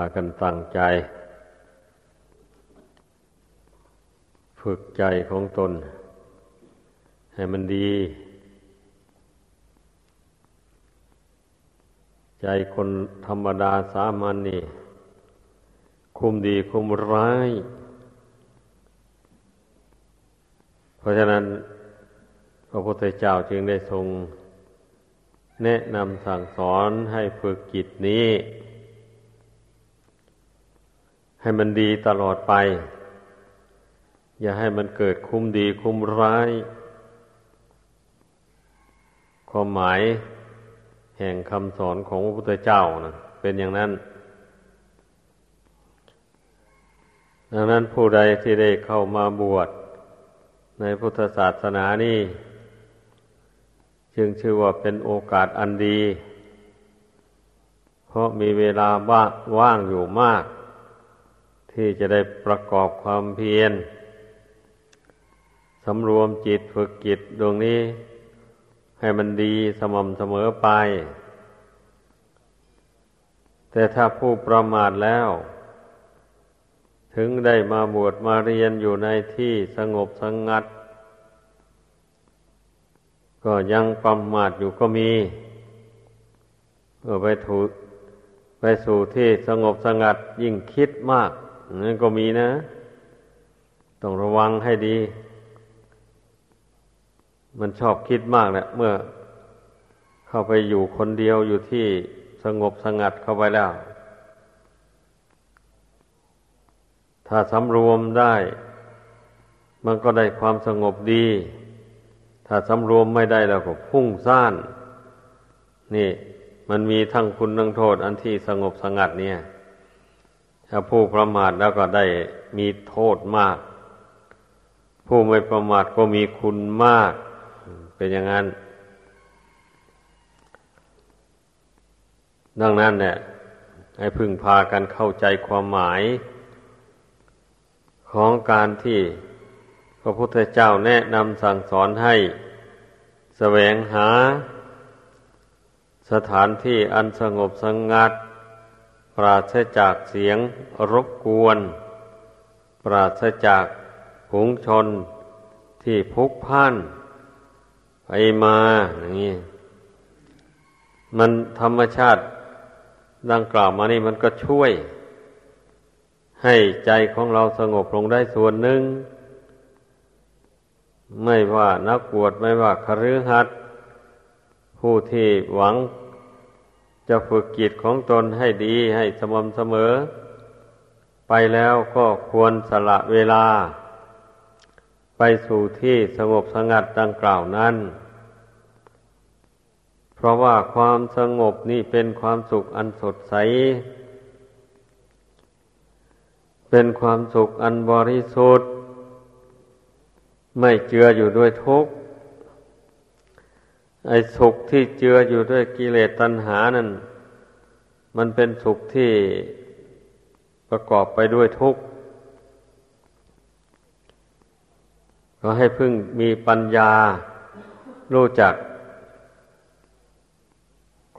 ากันตั้งใจ ฝึกใจของตน ให้มันดี ใจคนธรรมดาสามัญนนี่ คุมดีคุมร้าย เพราะฉะนั้น พระพุทธเจ้าจึงได้ทรง แนะนำสั่งสอนให้ฝึกจิตนี้ ให้มันดีตลอดไป อย่าให้มันเกิดคุ้มดีคุ้มร้าย ความหมายแห่งคำสอนของพระพุทธเจ้านะเป็นอย่างนั้น ดังนั้นผู้ใดที่ได้เข้ามาบวชในพุทธศาสนานี้จึงชื่อว่าเป็นโอกาสอันดี เพราะมีเวลาว่างอยู่มาก ที่จะได้ประกอบความเพียรสำรวมจิตฝึกจิตดวงนี้ ให้มันดีสม่ำเสมอไป แต่ถ้าผู้ประมาทแล้ว ถึงได้มาบวชมาเรียนอยู่ในที่สงบสงงัด ก็ยังประมาทอยู่ก็มีเออไปถูไปสู่ที่สงบสงัดยิ่งคิดมาก นั่นก็มีนะ ต้องระวังให้ดี มันชอบคิดมากแหละเมื่อเข้าไปอยู่คนเดียวอยู่ที่สงบสงัดเข้าไปแล้ว ถ้าสำรวมได้ มันก็ได้ความสงบดี ถ้าสำรวมไม่ได้แล้วก็พุ่งซ่าน นี่ มันมีทั้งคุณทั้งโทษอันที่สงบสงัดเนี่ย ถ้าผู้ประมาทแล้วก็ได้มีโทษมาก ผู้ไม่ประมาทก็มีคุณมาก เป็นอย่างนั้น ดังนั้นเนี่ยให้พึงพากันเข้าใจความหมาย ของการที่พระพุทธเจ้าแนะนำสั่งสอนให้แสวงหา สถานที่อันสงบสงัด ปราศจากเสียงรบกวน ปราศจากผงชนที่พุกพ่านไปมาอย่างนี้มันธรรมชาติดังกล่าวมานี่มันก็ช่วย ให้ใจของเราสงบลงได้ส่วนหนึ่ง ไม่ว่านักบวชไม่ว่าคฤหัสถ์ผู้ที่หวัง จะฝึกจิตของตนให้ดีให้สม่ำเสมอ ไปแล้วก็ควรสละเวลา ไปสู่ที่สงบสงัดดังกล่าวนั้น เพราะว่าความสงบนี่เป็นความสุขอันสดใส เป็นความสุขอันบริสุทธิ์ ไม่เจืออยู่ด้วยทุกข์ ไอ้สุขที่เจืออยู่ด้วยกิเลสตัณหานั่น มันเป็นสุขที่ประกอบไปด้วยทุกข์ก็ให้พึ่งมีปัญญารู้จัก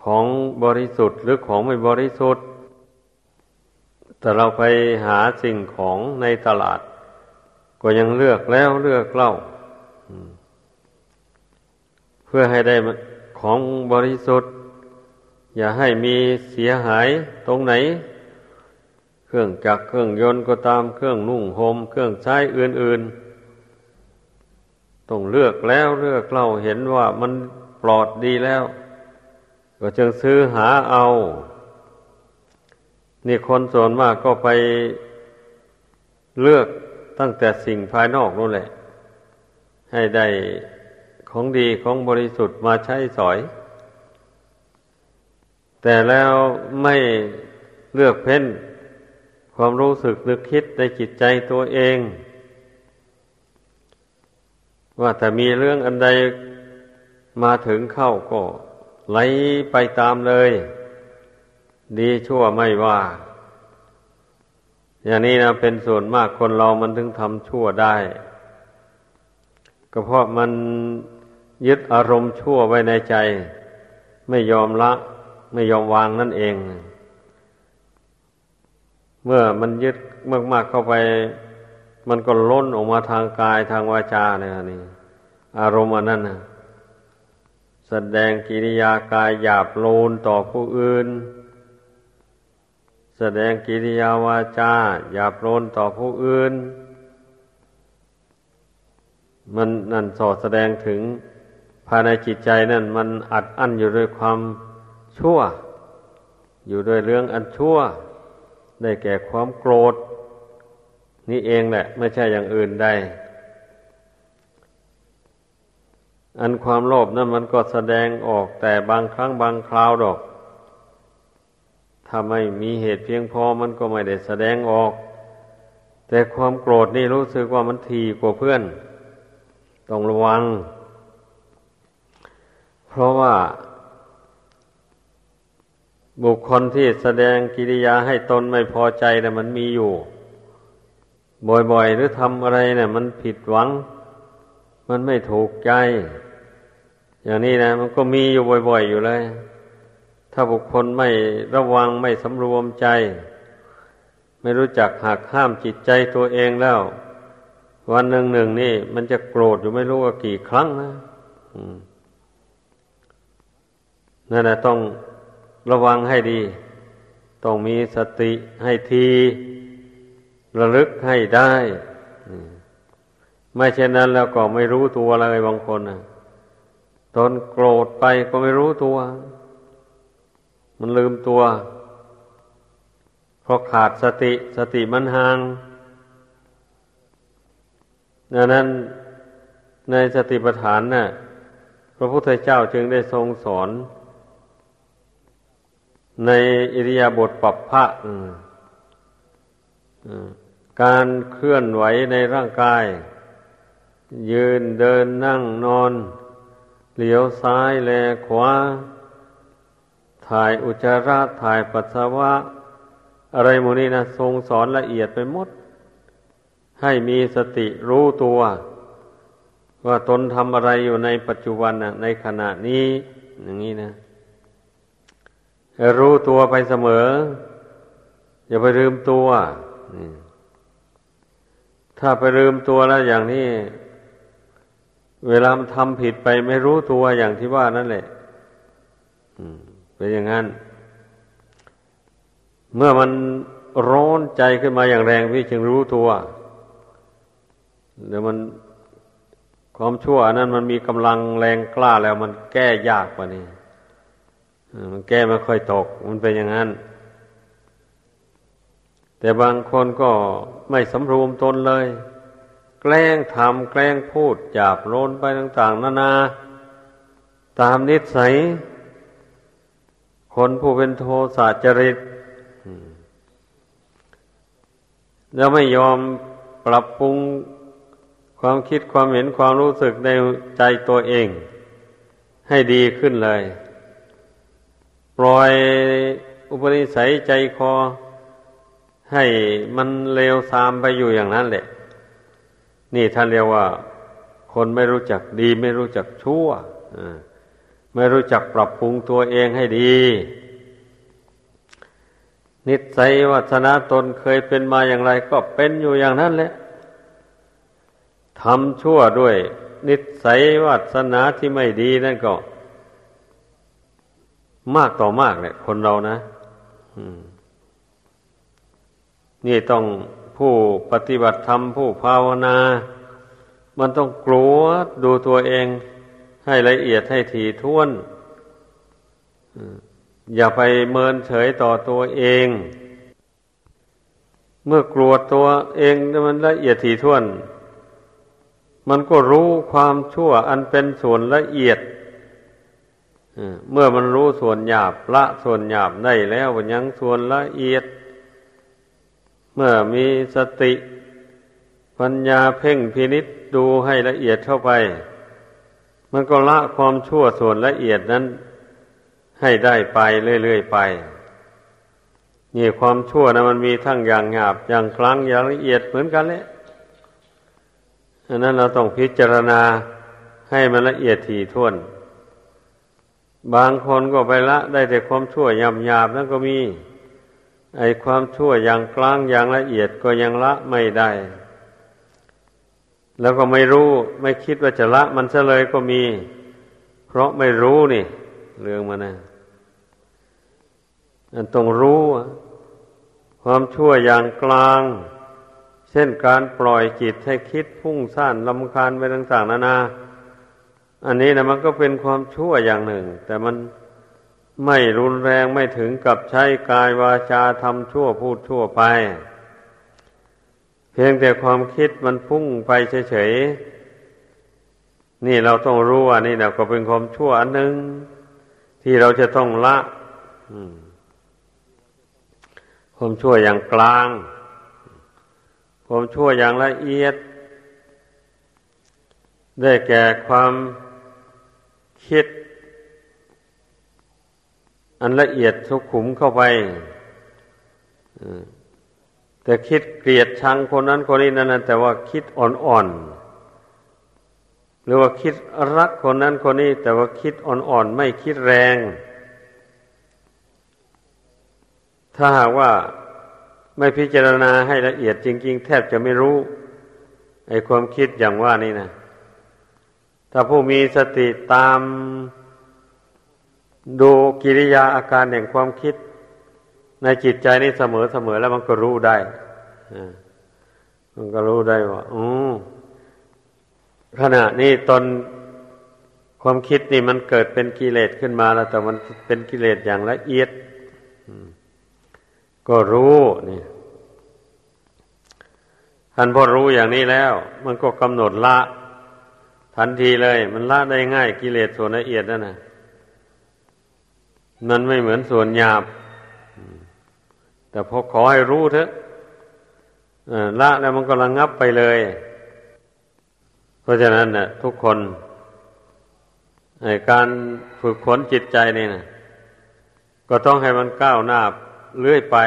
ของบริสุทธิ์หรือของไม่บริสุทธิ์ แต่เราไปหาสิ่งของในตลาด ก็ยังเลือกแล้วเลือกเล่า พื่อให้ได้ของบริสุทธิ์ อย่าให้มีเสียหายตรงไหน เครื่องจักรเครื่องยนต์ก็ตามเครื่องนุ่งหม่มเครื่องใช้อื่นๆต้องเลือกแล้วเลือกเราเห็นว่ามันปลอดดีแล้ว ก็จึงซื้อหาเอา นี่คนส่วนมากก็ไปเลือกตั้งแต่สิ่งภายนอกนั่นแหละ ให้ได้ ของดีของบริสุทธิ์มาใช้สอย แต่แล้วไม่เลือกเพ้นความรู้สึกนึกคิดในจิตใจตัวเอง ว่าแต่มีเรื่องอันใดมาถึงเข้าก็ไหลไปตามเลย ดีชั่วไม่ว่า อย่างนี้นะเป็นส่วนมากคนเรามันถึงทำชั่วได้ ก็เพราะมัน ยึดอารมณ์ชั่วไว้ในใจ ไม่ยอมละ ไม่ยอมวางนั่นเอง เมื่อมันยึดมากๆเข้าไป มันก็ล้นออกมาทางกายทางวาจาเนี่ยนี่อารมณ์อันนั้นนะแสดงกิริยากายหยาบโลนต่อผู้อื่น แสดงกิริยาวาจาหยาบโลนต่อผู้อื่น มันนั่นสอดแสดงถึง ภายในจิตใจนั่นมันอัดอั้นอยู่ด้วยความชั่ว อยู่ด้วยเรื่องอันชั่ว ได้แก่ความโกรธ นี่เองแหละ ไม่ใช่อย่างอื่นใด อันความโลภนั้นมันก็แสดงออกแต่บางครั้งบางคราวดอก ถ้าไม่มีเหตุเพียงพอมันก็ไม่ได้แสดงออก แต่ความโกรธนี่รู้สึกว่ามันทีกว่าเพื่อน ต้องระวัง ราะว่า บุคคลที่แสดงกิริยาให้ตนไม่พอใจนะ่ะมันมีอยู่ บ่อยๆ หรือทำอะไรเนะี่ยมันผิดหวัง มันไม่ถูกใจ อย่างนี้นะมันก็มีอยู่บ่อย ๆ อยู่เลย ถ้าบุคคลไม่ระวังไม่สำรวมใจ ไม่รู้จักหักห้ามจิตใจตัวเองแล้ว วันหนึ่งหนึ่งนี่ มันจะโกรธอยู่ไม่รู้ว่ากี่ครั้งนะ นั่นแหละต้องระวังให้ดี ต้องมีสติให้ทีระลึกให้ได้ไม่เช่นนั้นแล้วก็ไม่รู้ตัวเลยบางคนนะตนโกรธไปก็ไม่รู้ตัว มันลืมตัวเพราะขาดสติสติมันห่างดังนั้นในสติปัฏฐานนะ่ะ พระพุทธเจ้าจึงได้ทรงสอน ในอิริยาบถปรับพระการเคลื่อนไหวในร่างกาย ยืนเดินนั่งนอน เหลียวซ้ายแลขวา ถ่ายอุจจาระถ่ายปัสสาวะ อะไรโมนี้นะทรงสอนละเอียดไปหมด ให้มีสติรู้ตัว ว่าตนทำอะไรอยู่ในปัจจุบันนะในขณะนี้ อย่างนี้นะ รู้ตัวไปเสมอ อย่าไปลืมตัวถ้าไปลืมตัวแล้วอย่างนี้ เวลามันทำผิดไปไม่รู้ตัวอย่างที่ว่านั่นแหละเป็นอย่างนั้น เมื่อมันร้อนใจขึ้นมาอย่างแรงพี่จึงรู้ตัวเดี๋ยวมันความชั่วนั้นมันมีกำลังแรงกล้าแล้วมันแก้ยากกว่านี้ มันแก้ไม่ค่อยตก มันเป็นอย่างนั้น แต่บางคนก็ไม่สำรวมตนเลย แกล้งทำแกล้งพูดหยาบโลนไปต่าง ๆ นานา ตามนิสัย คนผู้เป็นโทสะจริตแล้วไม่ยอมปรับปรุงความคิดความเห็นความรู้สึกในใจตัวเอง ให้ดีขึ้นเลย ปล่อยอุปนิสัยใจคอ ให้มันเลวทรามไปอยู่อย่างนั้นแหละ นี่ท่านเรียกว่า คนไม่รู้จักดีไม่รู้จักชั่วไม่รู้จักปรับปรุงตัวเองให้ดี นิสัยวัฒนาตนเคยเป็นมาอย่างไร ก็เป็นอยู่อย่างนั้นแหละทำชั่วด้วย นิสัยวัฒนาที่ไม่ดีนั่นก็ มากต่อมากเลยคนเรานะนี่ต้องผู้ปฏิบัติธรรมผู้ภาวนา มันต้องกลัวดูตัวเอง ให้ละเอียดให้ถี่ถ้วนอย่าไปเมินเฉยต่อตัวเอง เมื่อกลัวตัวเองมันละเอียดถี่ถ้วน มันก็รู้ความชั่วอันเป็นส่วนละเอียด เมื่อมันรู้ส่วนหยาบละส่วนหยาบได้แล้วมันยังส่วนละเอียด เมื่อมีสติปัญญาเพ่งพินิษดูให้ละเอียดเข้าไป มันก็ละความชั่วส่วนละเอียดนั้น ให้ได้ไปเรื่อยๆไป นี่ความชั่วนะมันมีทั้งอย่างหยาบอย่างคลังอย่างละเอียดเหมือนกันแหละอันนั้นเราต้องพิจารณาให้มันละเอียดถี่ถ้วน บางคนก็ไปละ ได้แต่ความชั่วยำหยาบนั่นก็มี ไอความชั่วอย่างกลางอย่างละเอียดก็ยังละไม่ได้ แล้วก็ไม่รู้ไม่คิดว่าจะละมันซะเลยก็มี เพราะไม่รู้นี่ เรื่องมันนะอันต้องรู้ความชั่วอย่างกลาง เช่นการปล่อยจิตให้คิดพุ่งซ่านลำคาญไปต่าง ๆ นานา อันนี้นะมันก็เป็นความชั่วอย่างหนึ่ง แต่มันไม่รุนแรงไม่ถึงกับใช้กายวาจาทำชั่วพูดชั่วไป เพียงแต่ความคิดมันพุ่งไปเฉยๆนี่เราต้องรู้ว่านี่นะก็เป็นความชั่วอันหนึ่งที่เราจะต้องละความชั่วอย่างกลางความชั่วอย่างละเอียด ได้แก่ความ คิด อันละเอียดสุขุมเข้าไปแต่คิดเกลียดชังคนนั้นคนนี้นั่นแต่ว่าคิดอ่อนๆหรือว่าคิดรักคนนั้นคนนี้ แต่ว่าคิดอ่อนๆไม่คิดแรง ถ้าหากว่าไม่พิจารณาให้ละเอียดจริง ๆ แทบจะไม่รู้ไอ้ความคิดอย่างว่านี่นะ ถ้าผู้มีสติตามดูกิริยาอาการแห่งความคิด ในจิตใจนี่เสมอเสมอแล้วมันก็รู้ได้มันก็รู้ได้ว่าอืขณะนี้ตนความคิดนี่มันเกิดเป็นกิเลสขึ้นมาแล้ว แต่มันเป็นกิเลสอย่างละเอียดก็รู้นี่ท่านพอรู้อย่างนี้แล้ว มันก็กำหนดละ ทันทีเลย มันละได้ง่ายกิเลสส่วนละเอียดนั่นนะมันไม่เหมือนส่วนหยาบ แต่พอขอให้รู้เถอะละแล้วมันก็ระงงับไปเลย เพราะฉะนั้นนะ่ะ ทุกคนในการฝึกฝนจิตใจนี่นะก็ต้องให้มันก้าวหน้าเลื่อยไป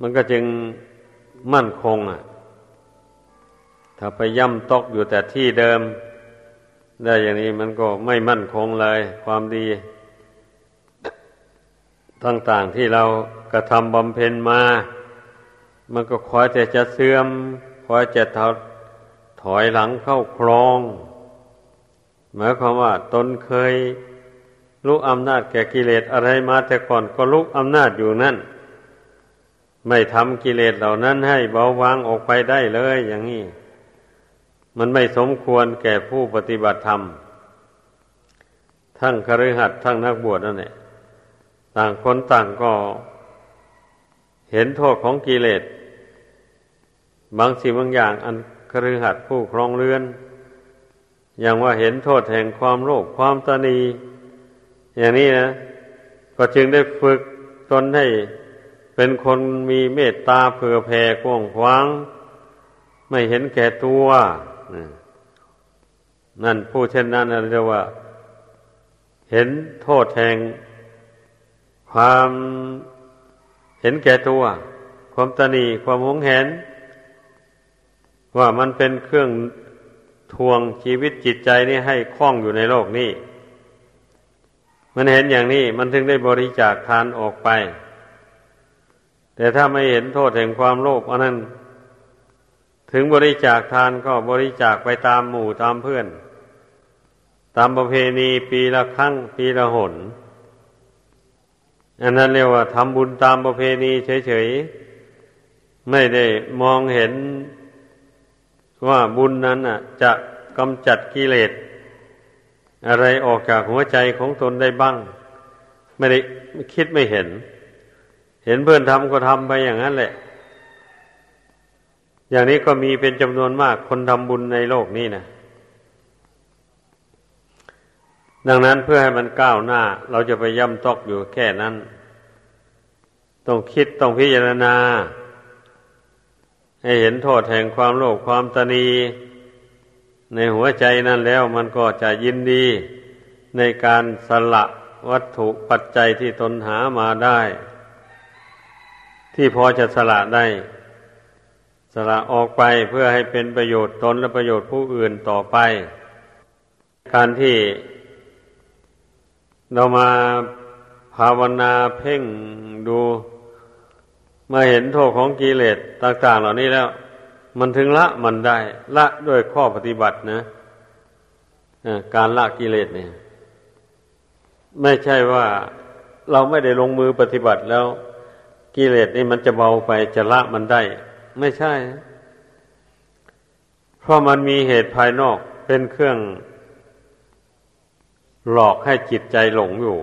มันก็จึงมั่นคงอะ ถ้าไปย่ำตกอยู่แต่ที่เดิม ได้อย่างนี้มันก็ไม่มั่นคงเลย ความดี ต่างๆที่เรากระทำบำเพ็ญมา มันก็คอยแต่จะเสื่อมคอยจะถถอยหลังเข้าครอง หมายความว่า ตนเคยลุกอำนาจแก่กิเลสอะไรมาแต่ก่อนก็ลุกอำนาจอยู่นั่น ไม่ทำกิเลสเหล่านั้นให้เบาบางออกไปได้เลยอย่างนี้ มันไม่สมควรแก่ผู้ปฏิบัติธรรม ทั้งคฤหัสถ์ทั้งนักบวชนั่นแหละต่างคนต่างก็เห็นโทษของกิเลส บางสิ่งบางอย่างอันครือหัดผู้ครองเรือน อย่างว่าเห็นโทษแห่งความโลภความตนี อย่างนี้นะ ก็จึงได้ฝึกตนให้เป็นคนมีเมตตาเผื่อแผ่กว้างขวาง ไม่เห็นแก่ตัว นั่นผู้เช่นนั้นเรียกว่า เห็นโทษแห่งความเห็นแก่ตัว ความตนีความหวงแหนว่ามันเป็นเครื่องทวงชีวิตจิตใจนี่ให้คล้องอยู่ในโลกนี้ มันเห็นอย่างนี้มันถึงได้บริจาคทานออกไป แต่ถ้าไม่เห็นโทษแห่งความโลภอันนั้น ถึงบริจาคทานก็บริจาคไปตามหมู่ตามเพื่อน ตามประเพณีปีละครั้งปีละหน อันนั้นเรียกว่าทำบุญตามประเพณีเฉยๆ ไม่ได้มองเห็นว่าบุญนั้นอะ จะกำจัดกิเลสอะไรออกจากหัวใจของตนได้บ้าง ไม่ได้คิดไม่เห็น เห็นเพื่อนทำก็ทำไปอย่างนั้นแหละ อย่างนี้ก็มีเป็นจำนวนมากคนทำบุญในโลกนี้นะดังนั้นเพื่อให้มันก้าวหน้า เราจะไปย่ำตอกอยู่แค่นั้น ต้องคิดต้องพิจารณา ให้เห็นโทษแห่งความโลภความตนี ในหัวใจนั่นแล้วมันก็จะยินดีในการสละวัตถุปัจจัยที่ตนหามาได้ ที่พอจะสละได้ ละออกไปเพื่อให้เป็นประโยชน์ตนและประโยชน์ผู้อื่นต่อไป การที่เรามาภาวนาเพ่งดูมาเห็นโทษของกิเลสต่าง ๆ เหล่านี้แล้ว มันถึงละมันได้ ละด้วยข้อปฏิบัตินะการละกิเลสเนี่ย ไม่ใช่ว่าเราไม่ได้ลงมือปฏิบัติแล้ว กิเลสนี่มันจะเบาไปจะละมันได้ ไม่ใช่ เพราะมันมีเหตุภายนอกเป็นเครื่องหลอกให้จิตใจหลงอยู่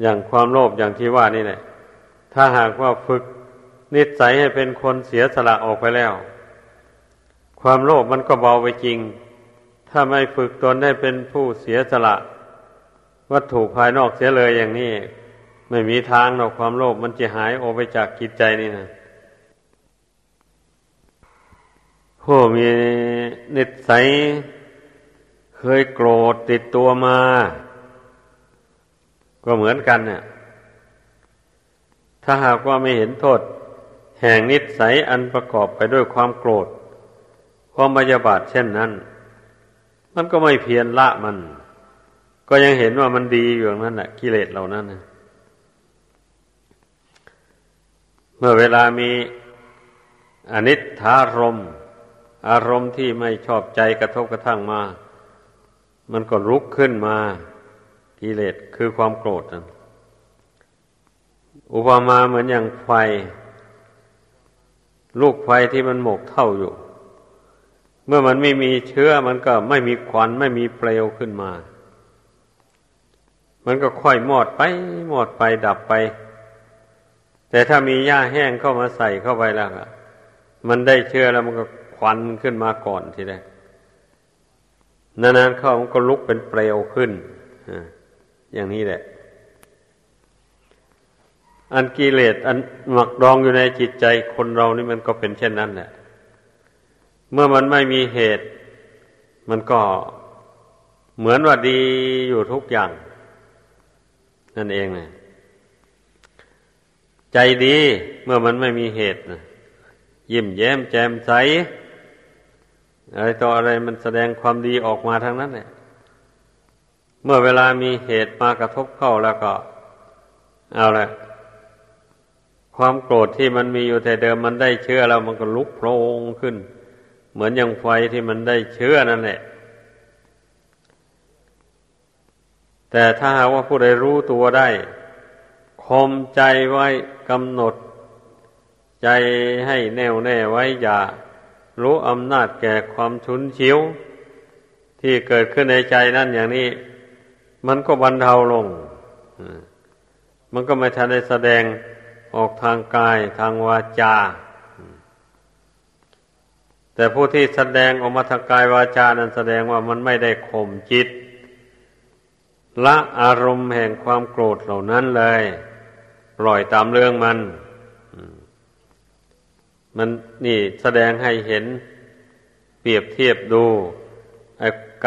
อย่างความโลภอย่างที่ว่านี่แหละ ถ้าหากว่าฝึกนิสัยให้เป็นคนเสียสละออกไปแล้ว ความโลภมันก็เบาไปจริง ถ้าไม่ฝึกตนให้เป็นผู้เสียสละ วัตถุภายนอกเสียเลยอย่างนี้ ไม่มีทางหรอกความโลภมันจะหายออกไปจากจิตใจนี่นะผู้มีนิสัยเคยโกรธติดตัวมา ก็เหมือนกันเนี่ยถ้าหากว่าไม่เห็นโทษ แห่งนิสัยอันประกอบไปด้วยความโกรธ ความบยาบาทเช่นนั้น มันก็ไม่เพียรละมัน ก็ยังเห็นว่ามันดีอยู่นั้นแหละกิเลสเหล่านั้นนะ เมื่อเวลามีอนิจฐารม อารมณ์ที่ไม่ชอบใจกระทบกระทั่งมา มันก็รุกขึ้นมากิเลสคือความโกรธนั้นอุปมาเหมือนอย่างไฟ ลูกไฟที่มันหมกเท่าอยู่ เมื่อมันไม่มีเชื้อมันก็ไม่มีควันไม่มีเปลวขึ้นมา มันก็ค่อยมอดไปมอดไปดับไป แต่ถ้ามีหญ้าแห้งเข้ามาใส่เข้าไปแล้วมันได้เชื้อแล้วมันก็ควันขึ้นมาก่อนทีแรกนานๆเข้ามันก็ลุกเป็นเปลวขึ้นอย่างนี้แหละ อันกิเลสอันหมักดองอยู่ในจิตใจคนเรานี่มันก็เป็นเช่นนั้นแหละ เมื่อมันไม่มีเหตุ มันก็เหมือนว่าดีอยู่ทุกอย่าง นั่นเองนะ ใจดีเมื่อมันไม่มีเหตุนะยิ้มแย้มแจ่มใส อะไรต่ออะไรมันแสดงความดีออกมาทั้งนั้นเนี่ยเมื่อเวลามีเหตุมากระทบเข้าแล้วก็ เอาละความโกรธที่มันมีอยู่แต่เดิมมันได้เชื้อแล้วมันก็ลุกโพลงขึ้น เหมือนอย่างไฟที่มันได้เชื้อนั่นแหละแต่ถ้าหากว่าผู้ใดรู้ตัวได้ คมใจไว้กำหนด ใจให้แน่วแน่ไว้อย่ารู้อำนาจแก่ความชุนเชียว ที่เกิดขึ้นในใจนั่นอย่างนี้ มันก็บรรเทาลง มันก็ไม่ทันได้แสดงออกทางกายทางวาจา แต่ผู้ที่แสดงออกมาทางกายวาจานั้นแสดงว่ามันไม่ได้ข่มจิต ละอารมณ์แห่งความโกรธเหล่านั้นเลย ปล่อยตามเรื่องมัน มันนี่แสดงให้เห็นเปรียบเทียบดู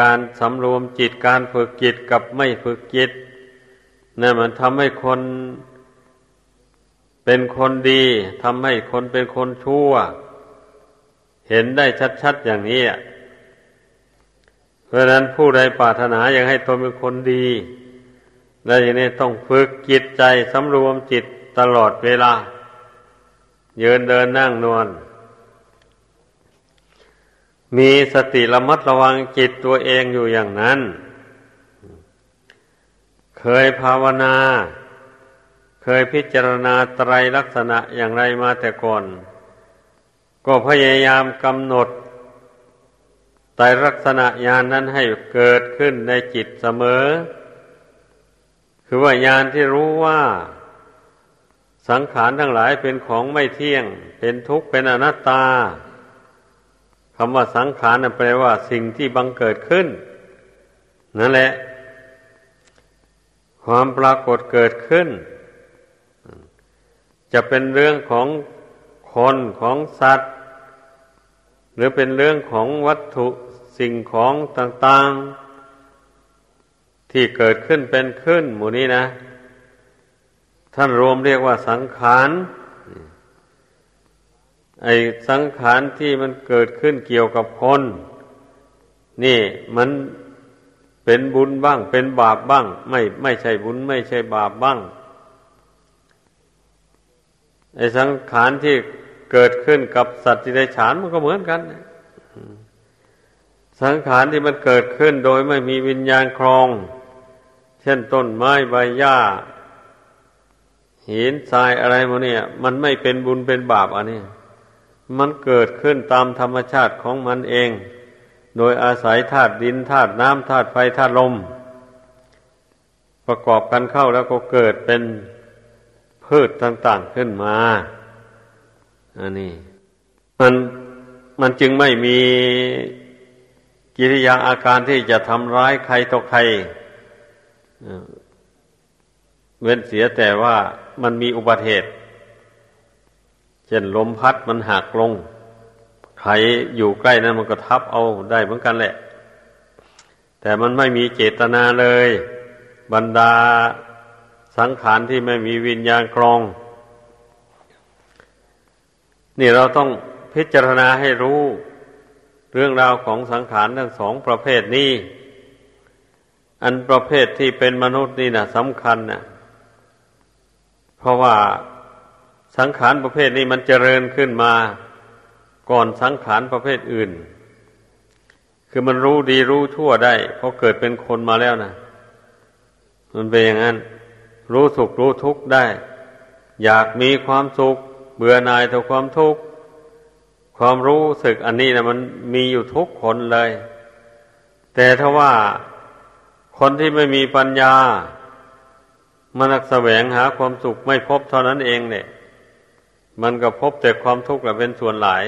การสำรวมจิตการฝึกจิตกับไม่ฝึกจิตนั่มันทำให้คนเป็นคนดีทำให้คนเป็นคนชั่ว เห็นได้ชัดๆอย่างนี้ เพราะนั้นผู้ใดปรารถนาอยากให้ตนเป็นคนดี และอย่างนี้ต้องฝึกจิตใจสำรวมจิตตลอดเวลา ยืนเดินนั่งนอน มีสติระมัดระวังจิตตัวเองอยู่อย่างนั้น เคยภาวนา เคยพิจารณาไตรลักษณะอย่างไรมาแต่ก่อน ก็พยายามกำหนดไตรลักษณะญาณนนั้นให้เกิดขึ้นในจิตเสมอ คือว่าญาณที่รู้ว่า สังขารทั้งหลายเป็นของไม่เที่ยง เป็นทุกข์เป็นอนัตตาคำว่าสังขารแปลว่าสิ่งที่บังเกิดขึ้น นั่นแหละ ความปรากฏเกิดขึ้น จะเป็นเรื่องของคนของสัตว์ หรือเป็นเรื่องของวัตถุสิ่งของต่างๆ ที่เกิดขึ้นเป็นขึ้น หมู่นี้นะ ท่านรวมเรียกว่าสังขารไอ้สังขารที่มันเกิดขึ้นเกี่ยวกับคน นี่มันเป็นบุญบ้าง เป็นบาปบ้าง ไม่ไม่ใช่บุญ ไม่ใช่บาปบ้างไอ้สังขารที่เกิดขึ้นกับสัตว์ที่ได้ฉานมันก็เหมือนกัน สังขารที่มันเกิดขึ้นโดยไม่มีวิญญาณครอง เช่นต้นไม้ใบหญ้าหินทรายอะไรพวกนี้มันไม่เป็นบุญเป็นบาปอันนี้ มันเกิดขึ้นตามธรรมชาติของมันเอง โดยอาศัยธาตุดินธาตุน้ำธาตุไฟธาตุลม ประกอบกันเข้าแล้วก็เกิดเป็นพืชต่าง ๆขึ้นมาอันนี้ มันมันจึงไม่มีกิริยาอาการที่จะทำร้ายใครต่อใคร เว้นเสียแต่ว่ามันมีอุบัติเหตุ เช่นลมพัดมันหักลงใครอยู่ใกล้นั้นมันก็ทับเอาได้เหมือนกันแหละ แต่มันไม่มีเจตนาเลย บรรดาสังขารที่ไม่มีวิญญาณครอง นี่เราต้องพิจารณาให้รู้ เรื่องราวของสังขารทั้งสองประเภทนี้ อันประเภทที่เป็นมนุษย์นี่นะสำคัญนะเพราะว่าสังขารประเภทนี้มันเจริญขึ้นมา ก่อนสังขารประเภทอื่น คือมันรู้ดีรู้ชั่วได้เพราะเกิดเป็นคนมาแล้วนะมันเป็นอย่างนั้น รู้สุขรู้ทุกข์ได้ อยากมีความสุข เบื่อหน่ายต่อความทุกข์ความรู้สึกอันนี้นะมันมีอยู่ทุกคนเลย แต่ถ้าว่า คนที่ไม่มีปัญญา มันแสวงหาความสุขไม่พบเท่านั้นเองเนี่ย มันก็พบแต่ความทุกข์แหละเป็นส่วนหลาย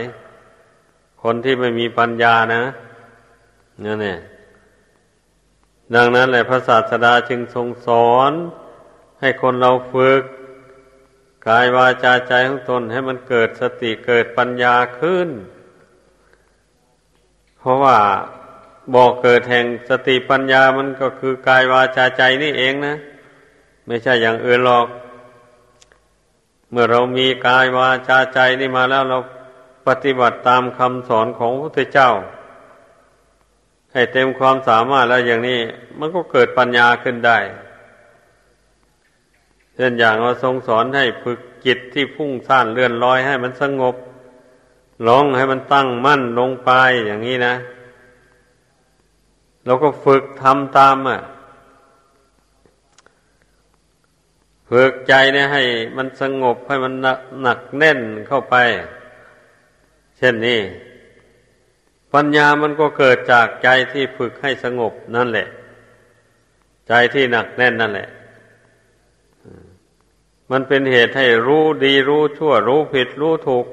คนที่ไม่มีปัญญานะนั่นเนี่ยดังนั้นแหละพระศาสดาจึงทรงสอน ให้คนเราฝึกกายวาจาใจของตนให้มันเกิดสติเกิดปัญญาขึ้น เพราะว่า บอกเกิดแห่งสติปัญญามันก็คือกายวาจาใจนี่เองนะ ไม่ใช่อย่างอื่นหรอก เมื่อเรามีกายวาจาใจนี่มาแล้วเราปฏิบัติตามคำสอนของพระพุทธเจ้า ให้เต็มความสามารถแล้วอย่างนี้ มันก็เกิดปัญญาขึ้นได้เช่นอย่างเราทรงสอนให้ฝึกจิตที่พุ่งซ่านเลื่อนลอยให้มันสงบลงให้มันตั้งมั่นลงไปอย่างนี้นะ เราก็ฝึกทำตามอะฝึกใจเนี่ยให้ มันสงบให้มันหนักแน่นเข้าไป เช่นนี้ ปัญญามันก็เกิดจากใจที่ฝึกให้สงบนั่นแหละ ใจที่หนักแน่นนั่นแหละ มันเป็นเหตุให้รู้ดีรู้ชั่ว รู้ผิดรู้ถูก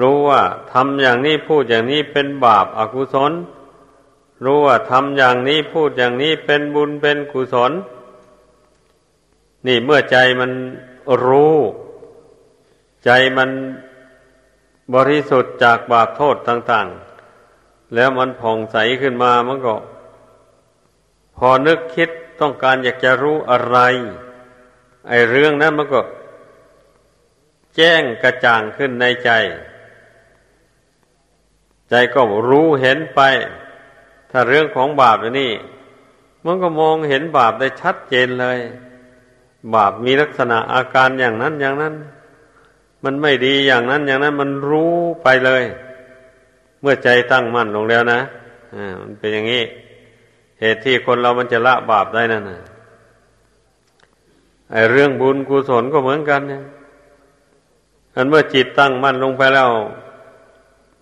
รู้ว่าทำอย่างนี้พูดอย่างนี้เป็นบาปอากุศล รู้ว่าทำอย่างนี้พูดอย่างนี้เป็นบุญเป็นกุศล นี่เมื่อใจมันรู้ ใจมันบริสุทธิ์จากบาปโทษต่าง ๆ แล้วมันผ่องใสขึ้นมามันก็ พอนึกคิดต้องการอยากจะรู้อะไร ไอ้เรื่องนั้นมันก็ แจ้งกระจ่างขึ้นในใจ ใจก็รู้เห็นไป ถ้าเรื่องของบาปนี่ มันก็มองเห็นบาปได้ชัดเจนเลย บาปมีลักษณะอาการอย่างนั้นอย่างนั้น มันไม่ดีอย่างนั้นอย่างนั้น มันรู้ไปเลย เมื่อใจตั้งมั่นลงแล้วนะอ่ามันเป็นอย่างนี้ เหตุที่คนเรามันจะละบาปได้นั่นนะไอเรื่องบุญกุศลก็เหมือนกันเนี่ยอันเมื่อจิตตั้งมั่นลงไปแล้ว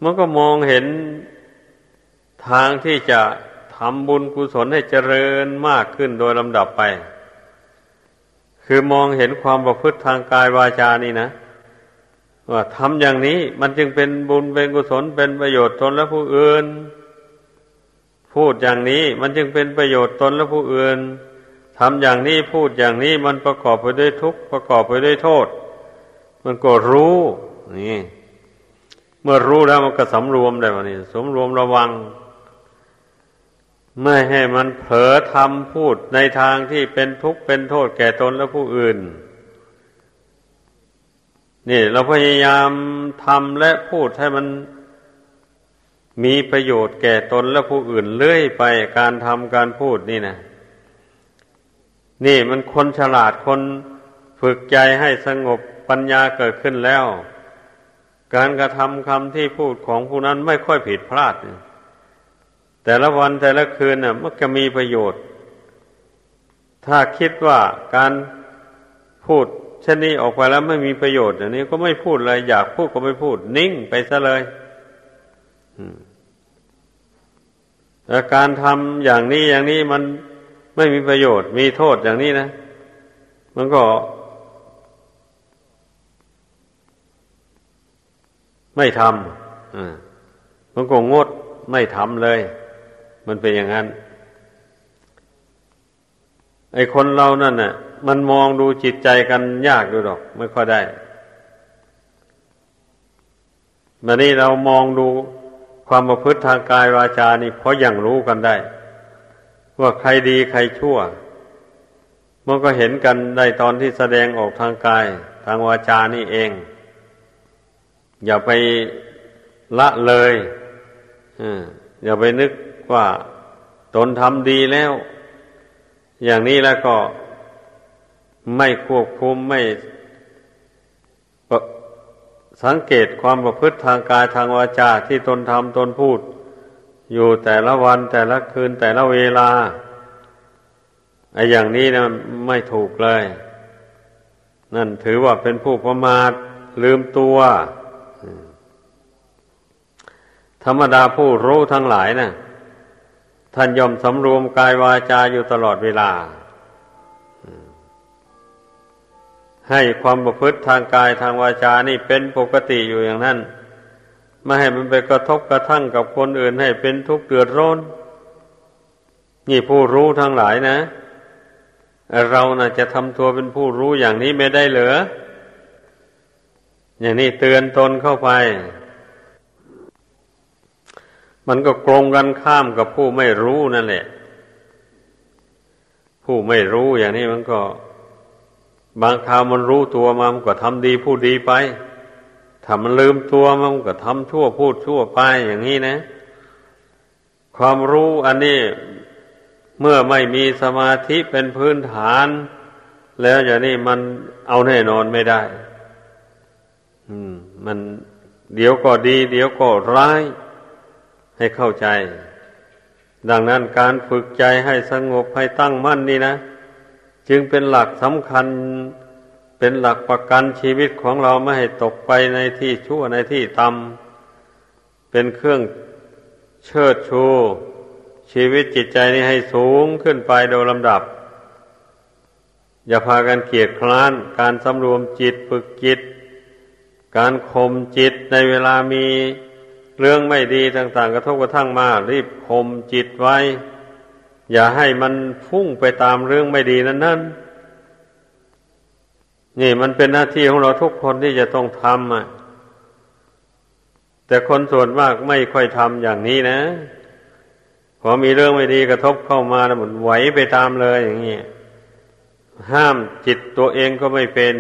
มันก็มองเห็น ทางที่จะทำบุญกุศลให้เจริญมากขึ้นโดยลำดับไป คือมองเห็นความประพฤติทางกายวาจานี่นะ ว่าทำอย่างนี้มันจึงเป็นบุญเป็นกุศลเป็นประโยชน์ตนและผู้อื่น พูดอย่างนี้มันจึงเป็นประโยชน์ตนและผู้อื่นทำอย่างนี้พูดอย่างนี้มันประกอบไปด้วยทุกข์ประกอบไปด้วยโทษ มันก็รู้นี่เมื่อรู้แล้วมันก็สำรวมได้วะนี่สมรวมระวัง ไม่ให้มันเผลอทำพูดในทางที่เป็นทุกข์เป็นโทษแก่ตนและผู้อื่น นี่ เราพยายามทำและพูดให้มันมีประโยชน์แก่ตนและผู้อื่นเรื่อยไปการทำการพูดนี่นะนี่มันคนฉลาดคนฝึกใจให้สงบปัญญาเกิดขึ้นแล้ว การกระทำคำที่พูดของผู้นั้นไม่ค่อยผิดพลาด แต่ละวันแต่ละคืนน่ะมันจะมีประโยชน์ ถ้าคิดว่าการพูดเช่นนี้ออกไปแล้วไม่มีประโยชน์อันนี้ก็ไม่พูดเลย อยากพูดก็ไม่พูด นิ่งไปซะเลยแต่การทำอย่างนี้อย่างนี้มันไม่มีประโยชน์ มีโทษอย่างนี้นะ มันก็ ไม่ทำมันก็งดไม่ทำเลย มันเป็นอย่างนั้น ไอ้คนเรานั่นน่ะ มันมองดูจิตใจกันยากดูดอก ไม่ค่อยได้มานี้เรามองดูความประพฤติทางกายวาจานี่เพราะอย่างรู้กันได้ ว่าใครดีใครชั่ว มันก็เห็นกันได้ตอนที่แสดงออกทางกาย ทางวาจานี่เอง อย่าไปละเลยอย่าไปนึก ว่าตนทำดีแล้ว อย่างนี้แล้วก็ไม่ควบคุมไม่สังเกตความประพฤติทางกายทางวาจาที่ตนทำตนพูด อยู่แต่ละวันแต่ละคืนแต่ละเวลาไอ้อย่างนี้นะไม่ถูกเลย นั่นถือว่าเป็นผู้ประมาทลืมตัวธรรมดาผู้รู้ทั้งหลายนะ ท่านยอมสำรวมกายวาจาอยู่ตลอดเวลา ให้ความประพฤติทางกายทางวาจานี่เป็นปกติอยู่อย่างนั้นไม่ให้มันไปกระทบกระทั่งกับคนอื่นให้เป็นทุกข์เดือดร้อนนี่ผู้รู้ทั้งหลายนะ เรานะ่ะจะทำตัวเป็นผู้รู้อย่างนี้ไม่ได้เหรออย่างนี้เตือนตนเข้าไป มันก็กลงกันข้ามกับผู้ไม่รู้นั่นแหละ ผู้ไม่รู้อย่างนี้มันก็ บางคราวมันรู้ตัวมันก็ทำดีพูดดีไปถ้ามันลืมตัวมันก็ทำชั่วพูดชั่วไปอย่างนี้นะ ความรู้อันนี้เมื่อไม่มีสมาธิเป็นพื้นฐาน แล้วอย่างนี้มันเอาแน่นอนไม่ได้ อืม มันเดี๋ยวก็ดี เดี๋ยวก็ร้าย ให้เข้าใจ ดังนั้นการฝึกใจให้สงบให้ตั้งมั่นนี่นะ จึงเป็นหลักสำคัญ เป็นหลักประกันชีวิตของเราไม่ให้ตกไปในที่ชั่วในที่ต่ำเป็นเครื่องเชิดชู ชีวิตจิตใจนี้ให้สูงขึ้นไปโดยลำดับ อย่าพากันเกียดคร้าน การสำรวมจิตฝึกจิต การข่มจิตในเวลามี เรื่องไม่ดีต่าง ๆ กระทบกระทั่งมา รีบข่มจิตไว้ อย่าให้มันฟุ้งไปตามเรื่องไม่ดีนั้นนั่นนี่มันเป็นหน้าที่ของเราทุกคนที่จะต้องทำอะแต่คนส่วนมากไม่ค่อยทำอย่างนี้นะพอมีเรื่องไม่ดีกระทบเข้ามาแล้วมันไหวไปตามเลยอย่างนี้ห้ามจิตตัวเองก็ไม่เป็น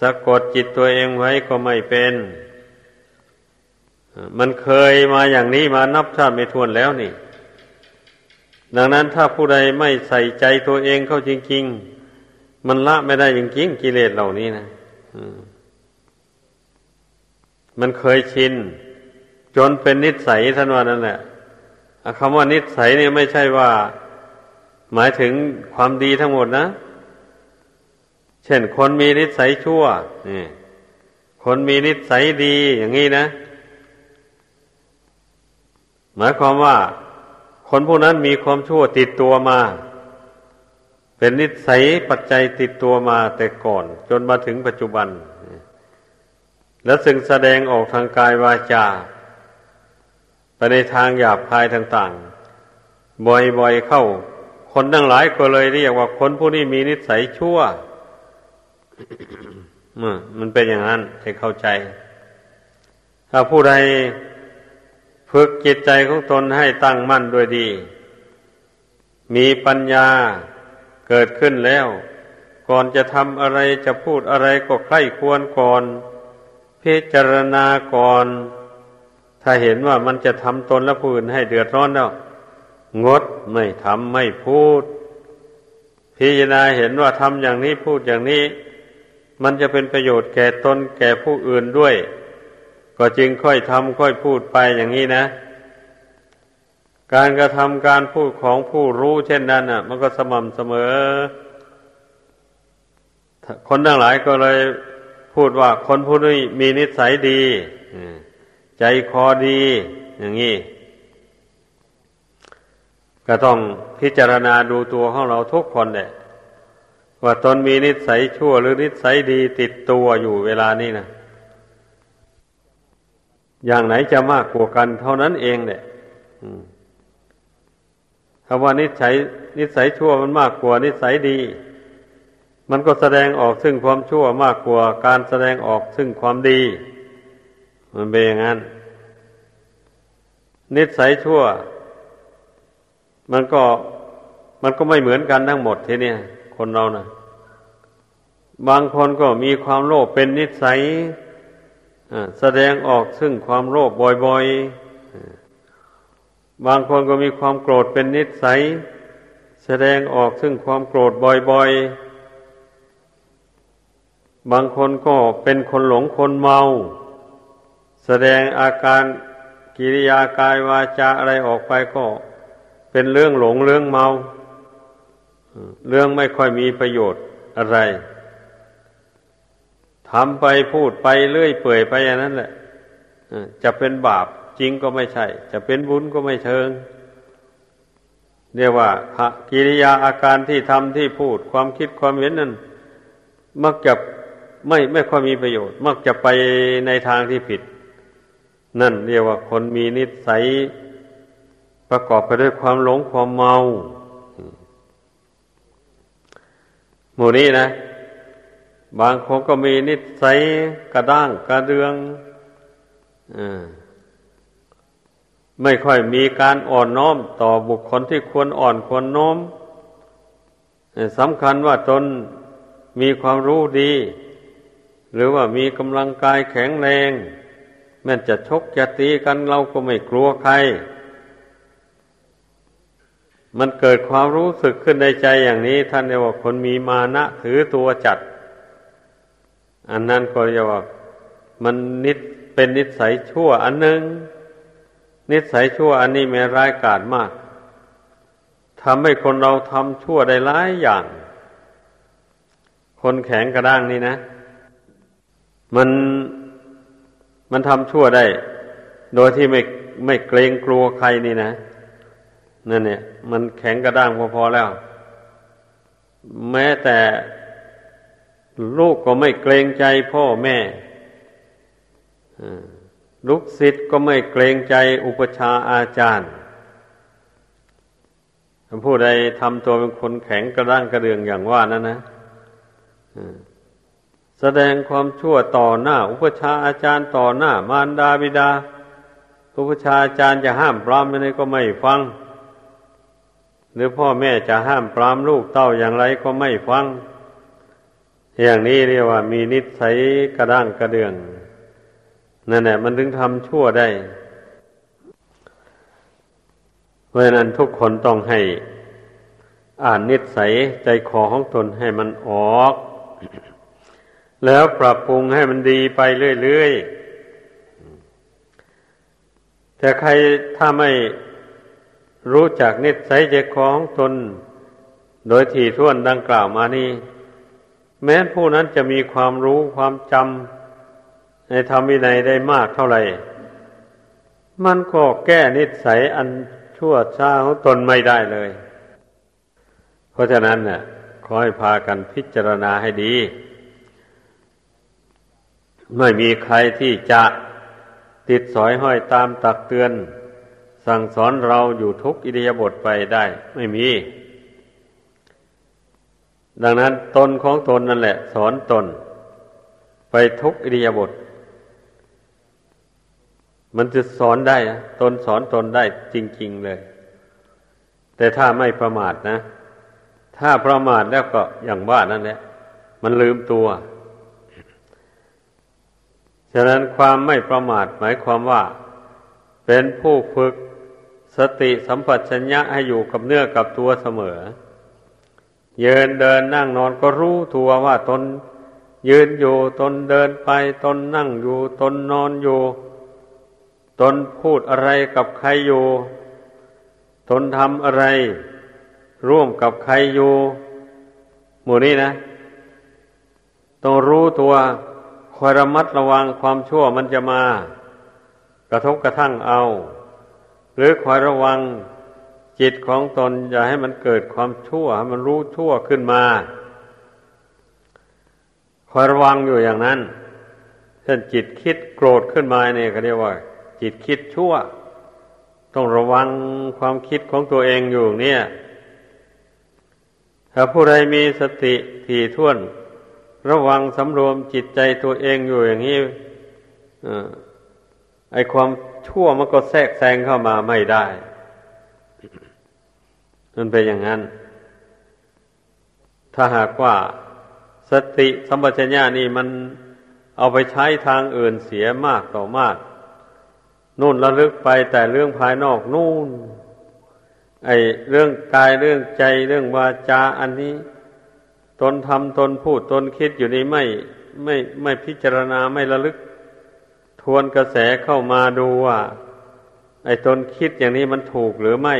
สะกดจิตตัวเองไว้ก็ไม่เป็น มันเคยมาอย่างนี้มานับชาติไม่ทวนแล้วนี่ ดังนั้นถ้าผู้ใดไม่ใส่ใจตัวเองเข้าจริง ๆ มันละไม่ได้จริงๆกิเลสเหล่านี้นะมันเคยชิน จนเป็นนิสัยท่านว่านั่นแหละคำว่านิสัยเนี่ยไม่ใช่ว่า หมายถึงความดีทั้งหมดนะ เช่นคนมีนิสัยชั่วนี่คนมีนิสัยดีอย่างนี้นะ หมายความว่า คนผู้นั้นมีความชั่วติดตัวมา เป็นนิสัยปัจจัยติดตัวมาแต่ก่อน จนมาถึงปัจจุบัน และซึ่งแสดงออกทางกายวาจา ไปในทางหยาบคายต่าง ๆ บ่อยๆเข้า คนทั้งหลายก็เลยเรียกว่าคนผู้นี้มีนิสัยชั่วมันเป็นอย่างนั้นให้เข้าใจ ถ้าผู้ใด ฝึกจิตใจของตนให้ตั้งมั่นด้วยดี มีปัญญาเกิดขึ้นแล้ว ก่อนจะทำอะไรจะพูดอะไรก็ใคร่ควรก่อน พิจารณาก่อน ถ้าเห็นว่ามันจะทำตนและผู้อื่นให้เดือดร้อนแล้ว งดไม่ทำไม่พูด พิจารณาเห็นว่าทำอย่างนี้พูดอย่างนี้ มันจะเป็นประโยชน์แก่ตนแก่ผู้อื่นด้วย ก็จึงค่อยทำค่อยพูดไปอย่างนี้นะ การกระทำการพูดของผู้รู้เช่นนั้นอะ มันก็สม่ำเสมอ คนทั้งหลายก็เลยพูดว่าคนผู้นี้มีนิสัยดีใจคอดี อย่างนี้ก็ต้องพิจารณาดูตัวของเราทุกคนเนี่ยว่าตนมีนิสัยชั่วหรือนิสัยดีติดตัวอยู่เวลานี้นะ อย่างไหนจะมากกว่ากันเท่านั้นเองเนี่ยถ้าว่านิสัยนิสัยชั่วมันมากกว่านิสัยดี มันก็แสดงออกซึ่งความชั่วมากกว่าการแสดงออกซึ่งความดี มันเป็นอย่างนั้น นิสัยชั่ว มันก็มันก็ไม่เหมือนกันทั้งหมดทีเนี้ยคนเรานะบางคนก็มีความโลภเป็นนิสัย แสดงออกซึ่งความโลภบ่อยๆ บางคนก็มีความโกรธเป็นนิสัย แสดงออกซึ่งความโกรธบ่อยๆ บางคนก็เป็นคนหลงคนเมา แสดงอาการกิริยากายวาจาอะไรออกไปก็เป็นเรื่องหลงเรื่องเมา เรื่องไม่ค่อยมีประโยชน์อะไร ทำไปพูดไปเรื่อยเปื่อยไปอย่างนั้นแหละจะเป็นบาปจริงก็ไม่ใช่ จะเป็นบุญก็ไม่เชิงเรียกว่ากิริยาอาการที่ทำที่พูดความคิดความเห็นนั้น มักจะไม่ไม่ค่อยมีประโยชน์ มักจะไปในทางที่ผิด นั่นเรียกว่าคนมีนิสัยประกอบไปด้วยความหลงความเมา หมู่นี้นะ บางคนก็มีนิสัยกระด้างกระเดืองอไม่ค่อยมีการอ่อนน้อมต่อบุคคลที่ควรอ่อนควรน้อมสำคัญว่าตนมีความรู้ดี หรือว่ามีกำลังกายแข็งแรง แม้จะชกจะตีกันเราก็ไม่กลัวใคร มันเกิดความรู้สึกขึ้นในใจอย่างนี้ ท่านเรียกว่าคนมีมานะถือตัวจัด อันนั้นก็เรียกว่ามันนิดเป็นนิสัยชั่วอันหนึ่งนิสัยชั่วอันนี้มีร้ายกาจมากทำให้คนเราทำชั่วได้หลายอย่าง คนแข็งกระด้างนี่นะ มันมันทำชั่วได้ โดยที่ไม่ไม่เกรงกลัวใครนี่นะนั่นเนี่ย มันแข็งกระด้างพอๆแล้ว แม้แต่ ลูกก็ไม่เกรงใจพ่อแม่ลูกศิษย์ก็ไม่เกรงใจอุปชาอาจารย์ผู้ใดทำตัวเป็นคนแข็งกระด้างกระเดืองอย่างว่านั้นนะแสดงความชั่วต่อหน้า อุปชาอาจารย์ต่อหน้า มารดาบิดา อุปชาอาจารย์จะห้ามปรามอะไรก็ไม่ฟัง หรือพ่อแม่จะห้ามปรามลูกเต้าอย่างไรก็ไม่ฟัง อย่างนี้เรียกว่ามีนิสัยกระด้างกระเดืองนั่นแหละมันถึงทำชั่วได้เพราะนั้นทุกคนต้องให้ อ่านนิสัยใจคอของตนให้มันออก แล้วปรับปรุงให้มันดีไปเรื่อยๆ แต่ใครถ้าไม่รู้จักนิสัยใจคอของตน โดยที่ท่วนดังกล่าวมานี้ แม้ผู้นั้นจะมีความรู้ความจำในธรรมวินัยได้มากเท่าไหร่ มันก็แก้นิสัยอันชั่วช้าของตนไม่ได้เลย เพราะฉะนั้นเนี่ยขอให้พากันพิจารณาให้ดี ไม่มีใครที่จะติดสอยห้อยตามตักเตือน สั่งสอนเราอยู่ทุกอิริยาบถไปได้ ไม่มี ดังนั้นตนของตนนั่นแหละ สอนตน ไปทุกอิริยาบถมันจะสอนได้ตนสอนตนได้จริง ๆเลย แต่ถ้าไม่ประมาทนะ ถ้าประมาทแล้วก็อย่างว่านั่นแหละ มันลืมตัว ฉะนั้นความไม่ประมาทหมายความว่า เป็นผู้ฝึกสติสัมปชัญญะให้อยู่กับเนื้อกับตัวเสมอ ยืนเดินนั่งนอนก็รู้ตัวว่าตน ยืนอยู่ตนเดินไปตนนั่งอยู่ตนนอนอยู่ ตนพูดอะไรกับใครอยู่ ตนทำอะไร ร่วมกับใครอยู่ หมู่นี้นะ ต้องรู้ตัวคอยระมัดระวังความชั่วมันจะมา กระทบกระทั่งเอา หรือคอยระวัง จิตของตนอย่าให้มันเกิดความชั่วให้มันรู้ชั่วขึ้นมาคอยระวังอยู่อย่างนั้น เช่นจิตคิดโกรธขึ้นมาเนี่ยเขาเรียกว่า จิตคิดชั่ว ต้องระวังความคิดของตัวเองอยู่เนี่ย ถ้าผู้ใดมีสติถี่ถ้วน ระวังสำรวมจิตใจตัวเองอยู่อย่างนี้ไอความชั่วมันก็แทรกแซงเข้ามาไม่ได้ มันเป็นอย่างนั้น ถ้าหากว่าสติสัมปชัญญะนี่มันเอาไปใช้ทางอื่นเสียมากต่อมาก นู่นระลึกไปแต่เรื่องภายนอกนู่น ไอเรื่องกายเรื่องใจเรื่องวาจาอันนี้ ตนทำตนพูดตนคิดอยู่นี้ไม่ไม่ไม่พิจารณาไม่ระลึก ทวนกระแสเข้ามาดูว่า ไอ้ตนคิดอย่างนี้มันถูกหรือไม่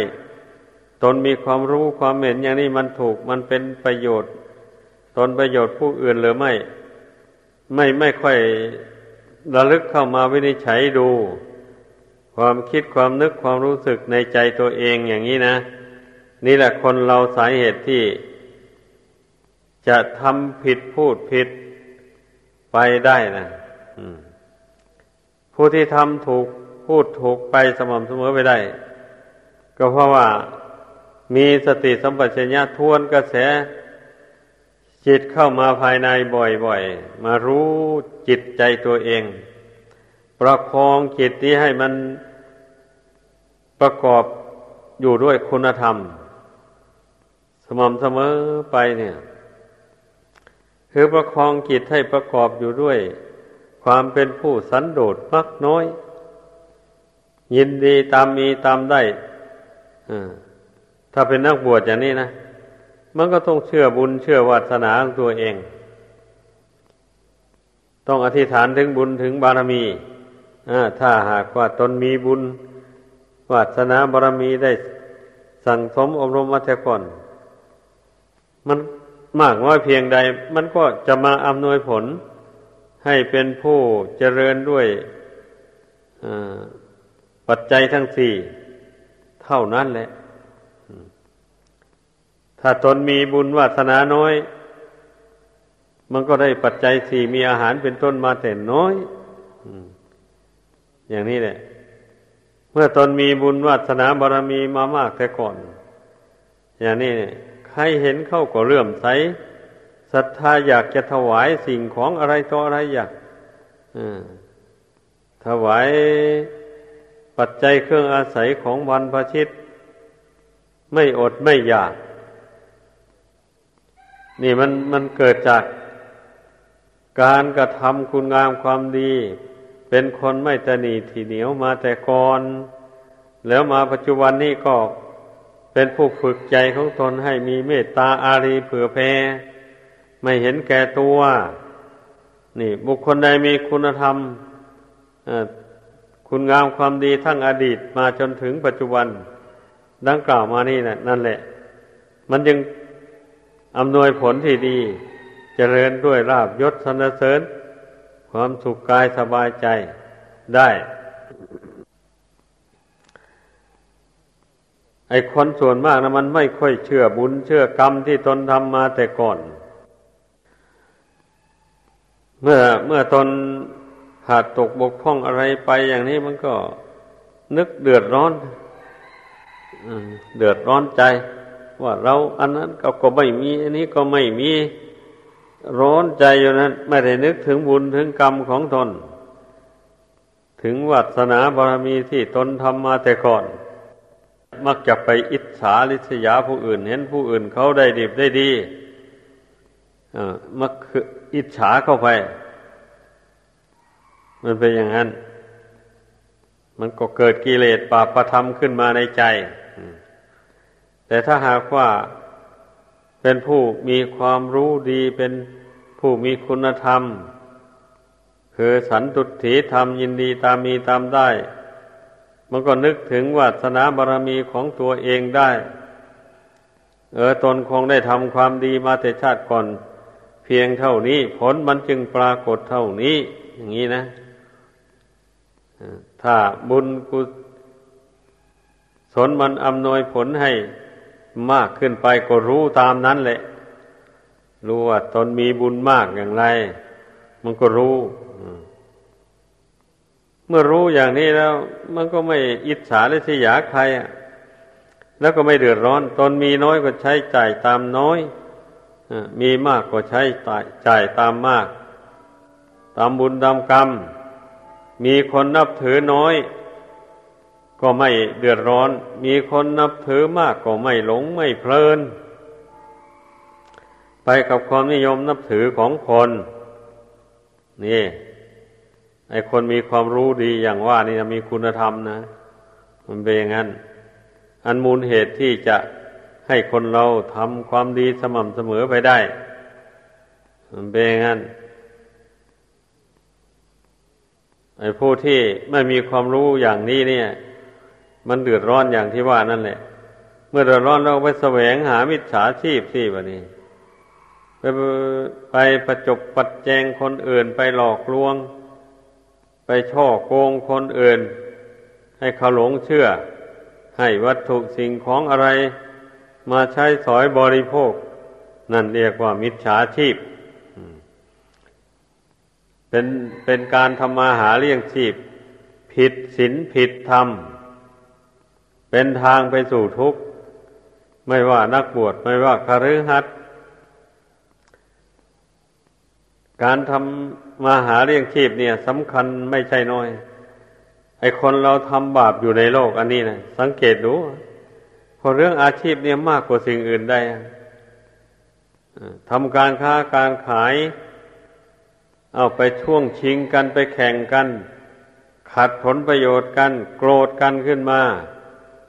ตนมีความรู้ความเห็นอย่างนี้มันถูกมันเป็นประโยชน์ ตนประโยชน์ผู้อื่นหรือไม่ ไม่ไม่ค่อยระลึกเข้ามาวินิจฉัยดู ความคิดความนึกความรู้สึกในใจตัวเองอย่างนี้นะ นี่แหละคนเราสาเหตุที่ จะทำผิดพูดผิดไปได้นะผู้ที่ทำถูกพูดถูกไปสม่ำเสมอไปได้ ก็เพราะว่า มีสติสัมปชัญญะทวนกระแส จิตเข้ามาภายในบ่อยๆ มารู้จิตใจตัวเอง ประคองจิตนี้ให้มันประกอบอยู่ด้วยคุณธรรม สม่ำเสมอไปเนี่ย คือประคองจิตให้ประกอบอยู่ด้วย ความเป็นผู้สันโดษมักน้อย ยินดีตามมีตามได้อ่า ถ้าเป็นนักบวชอย่างนี้นะมันก็ต้องเชื่อบุญเชื่อวาสนาของตัวเอง ต้องอธิษฐานถึงบุญถึงบารมีถ้าหากว่าตนมีบุญวาสนาบารมีได้สั่งสมอบรมมาแต่ก่อน มันมากน้อยเพียงใด มันก็จะมาอำนวยผล ให้เป็นผู้เจริญด้วยปัจจัยทั้งสี่ เท่านั้นแหละ ถ้าตนมีบุญวาสนาน้อย มันก็ได้ปัจจัยสี่มีอาหารเป็นต้นมาแต่น้อยอย่างนี้แหละ เมื่อตนมีบุญวาสนาบารมีมามากแต่ก่อน อย่างนี้เนี่ยใครเห็นเข้าก็เลื่อมใสศรัทธาอยากจะถวายสิ่งของอะไรต่ออะไรอยากถวายปัจจัยเครื่องอาศัยของวันพระชิต ไม่อดไม่อยาก นี่มันมันเกิดจากการกระทำคุณงามความดี เป็นคนไม่ตนีทีเหนียวมาแต่ก่อน แล้วมาปัจจุบันนี้ก็เป็นผู้ฝึกใจของตนให้มีเมตตาอารีเผื่อแผ่ไม่เห็นแก่ตัว นี่ บุคคลใดมีคุณธรรมคุณงามความดีทั้งอดีตมาจนถึงปัจจุบัน ดังกล่าวมานี่นะนั่นแหละ มันยัง อำนวยผลที่ดีจเจริญด้วยราบยศสนเสริญ ความสุขกายสบายใจได้ ไอ้คนส่วนมากนะมันไม่ค่อยเชื่อบุญเชื่อกรรมที่ตนทำมาแต่ก่อน เมื่อเมื่อตนขาดตกบกพร่องอะไรไปอย่างนี้มันก็นึกเดือดร้อนเดือดร้อนใจ ว่าเราอันนั้นก็ก็ไม่มี อันนี้ก็ไม่มีร้อนใจอยู่นั้น ไม่ได้นึกถึงบุญถึงกรรมของตน ถึงวัสนาบารมีที่ตนทำมาแต่ก่อน มักจะไปอิจฉาริษยาผู้อื่น เห็นผู้อื่นเขาได้ดีได้ดีมักคืออิจฉาเข้าไป มันเป็นอย่างนั้น มันก็เกิดกิเลสปาประธรรมขึ้นมาในใจ แต่ถ้าหากว่าเป็นผู้มีความรู้ดีเป็นผู้มีคุณธรรม คือสันตุถีธรรมยินดีตามมีตามได้ มันก็นึกถึงวาสนาบารรมีของตัวเองได้ เออตนคงได้ทำความดีมาแต่ชาติก่อน เพียงเท่านี้ ผลมันจึงปรากฏเท่านี้ อย่างนี้นะถ้าบุญกุศลมันอำนวยผลให้ มากขึ้นไปก็รู้ตามนั้นแหละ รู้ว่าตนมีบุญมากอย่างไร มันก็รู้เมื่อรู้อย่างนี้แล้ว มันก็ไม่อิจฉาและเสียาใครอะแล้วก็ไม่เดือดร้อน ตนมีน้อยก็ใช้จ่ายตามน้อยมีมากก็ใช้จ่ายตามมาก ตามบุญตามกรรม มีคนนับถือน้อย ก็ไม่เดือดร้อน มีคนนับถือมากก็ไม่หลงไม่เพลิน ไปกับความนิยมนับถือของคน นี่ ไอคนมีความรู้ดีอย่างว่านี่มีคุณธรรมนะ มันเป็นอย่างนั้น อันมูลเหตุที่จะให้คนเราทำความดีสม่ำเสมอไปได้ มันเป็นอย่างนั้นไอผู้ที่ไม่มีความรู้อย่างนี้เนี่ย มันเดือดร้อนอย่างที่ว่านั่นแหละ เมื่อเดือดร้อนเราไปแสวงหามิจฉาชีพสิบะนี้ ไปไปประจบปัดแจงคนอื่นไปหลอกลวง ไปช่อโกงคนอื่น ให้เขาหลงเชื่อ ให้วัตถุสิ่งของอะไร มาใช้สอยบริโภค นั่นเรียกว่ามิจฉาชีพเป็นเป็นการทำมาหาเลี้ยงชีพ ผิดศีลผิดธรรม เป็นทางไปสู่ทุกข์ ไม่ว่านักบวชไม่ว่าคฤหัสถ์การทำมาหาเลี้ยงชีพเนี่ยสำคัญไม่ใช่น้อย ไอคนเราทำบาปอยู่ในโลก อันนี้นะสังเกตดูพอเรื่องอาชีพเนี่ยมากกว่าสิ่งอื่นได้ทำการค้าการขาย เอาไปช่วงชิงกันไปแข่งกัน ขัดผลประโยชน์กัน โกรธกันขึ้นมา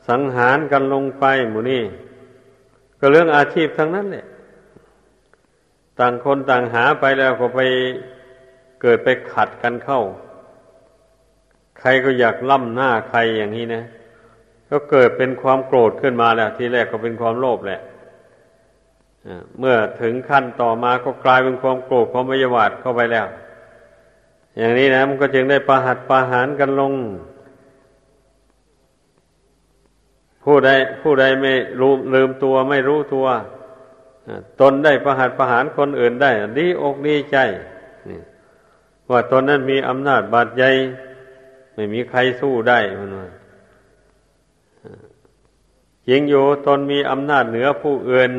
สังหารกันลงไปหมูนี่ก็เรื่องอาชีพทั้งนั้นแหละต่างคนต่างหาไปแล้วก็ไปเกิดไปขัดกันเข้า ใครก็อยากล่ำหน้าใครอย่างนี้นะ ก็เกิดเป็นความโกรธขึ้นมาแล้ว ทีแรกก็เป็นความโลภแหละเมื่อถึงขั้นต่อมาก็กลายเป็นความโกรธความไม่ยาดเข้าไปแล้ว อย่างนี้นะมันก็จึงได้ประหัตประหารกันลง ผู้ใดผู้ใดไม่ลืมตัวไม่รู้ตัวตนได้ประหัตประหารคนอื่นได้ดีอกดีใจว่าตนนั้นมีอำนาจบาดใหญ่ไม่มีใครสู้ได้มันว่าจริงอยู่ตนมีอำนาจเหนือผู้อื่น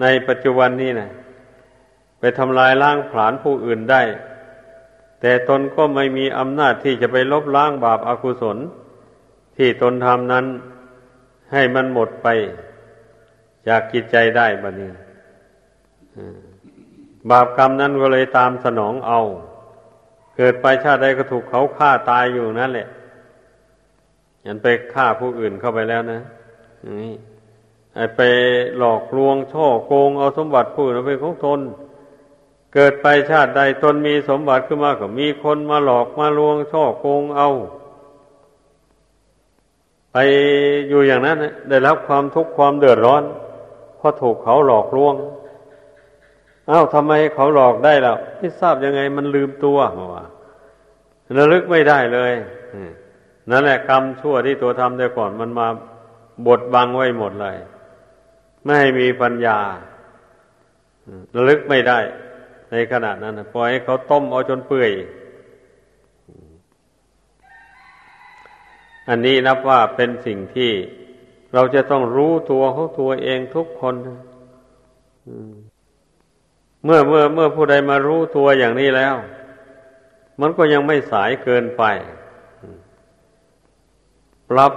ในปัจจุบันนี้นะไปทำลายล้างผลาญผู้อื่นได้ แต่ตนก็ไม่มีอำนาจที่จะไปลบล้างบาปอากุศล ที่ตนทำนั้นให้มันหมดไปจากกิจใจได้บัดนี้บาปกรรมนั้นก็เลยตามสนองเอา เกิดไปชาติใดก็ถูกเขาฆ่าตายอยู่นั่นแหละยันไปฆ่าผู้อื่นเข้าไปแล้วนะนี่ไปหลอกลวงช่อโกงเอาสมบัติผู้อื่นเป็นของตน เกิดไปชาติใดตนมีสมบัติขึ้นมาก็มีคนมาหลอกมาลวงช่อโกงเอา ไปอยู่อย่างนั้นได้รับความทุกข์ความเดือดร้อนเพราะถูกเขาหลอกลวงอ้าวทำไมเขาหลอกได้ล้วไม่ทราบยังไงมันลืมตัวว่าระลึกไม่ได้เลยนั่นแหละกรรมชั่วที่ตัวทำแต่ก่อนมันมาบดบังไว้หมดเลย ไม่ให้มีปัญญาระลึกไม่ได้ ในขณะนั้นปล่อยให้เขาต้มเอาจนเปื่อย อันนี้นับว่าเป็นสิ่งที่เราจะต้องรู้ตัวของตัวเองทุกคนเมื่อเมื่อเมื่อผู้ใดมารู้ตัวอย่างนี้แล้ว มันก็ยังไม่สายเกินไป ปรับ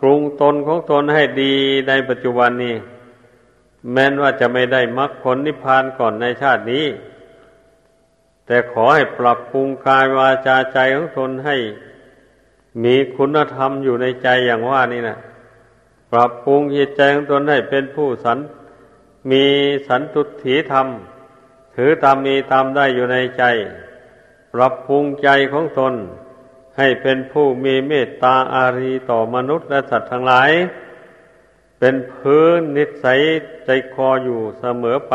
ปรุงตนของตนให้ดีในปัจจุบันนี้ แม้นว่าจะไม่ได้มรรคผลนิพพานก่อนในชาตินี้ แต่ขอให้ปรับปรุงกายวาจาใจของตนให้ มีคุณธรรมอยู่ในใจอย่างว่านี่นะปรับปรุงจิตใจของตนให้เป็นผู้สัน มีสันตุถีธรรม ถือตามมีตามได้อยู่ในใจ ปรับปรุงใจของตน ให้เป็นผู้มีเมตตาอารีต่อมนุษย์และสัตว์ทั้งหลาย เป็นพื้นนิสัยใจคออยู่เสมอไป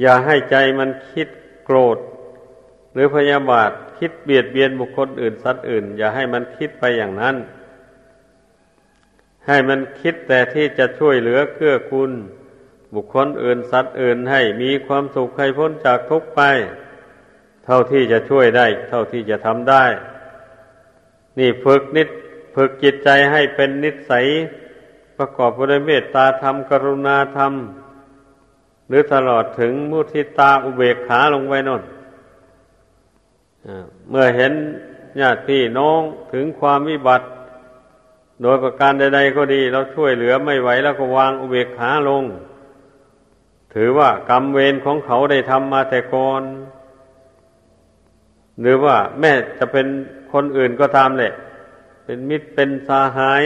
อย่าให้ใจมันคิดโกรธ หรือพยาบาท คิดเบียดเบียนบุคคลอื่นสัตว์อื่น อย่าให้มันคิดไปอย่างนั้น ให้มันคิดแต่ที่จะช่วยเหลือเกื้อกูลบุคคลอื่นสัตว์อื่นให้มีความสุขให้พ้นจากทุกข์ไป เท่าที่จะช่วยได้ เท่าที่จะทำได้ นี่ฝึกนิดฝึกจิตใจให้เป็นนิสัย ประกอบด้วยเมตตาธรรม กรุณาธรรม หรือตลอดถึงมุทิตาอุเบกขาลงไว้นน เมื่อเห็นญาติพี่น้องถึงความวิบัติ โดยประการใดๆก็ดี เราช่วยเหลือไม่ไหวแล้วก็วางอุเบกขาลง ถือว่ากรรมเวรของเขาได้ทำมาแต่ก่อนหรือว่าแม่จะเป็นคนอื่นก็ตามแหละ เป็นมิตรเป็นสาหาย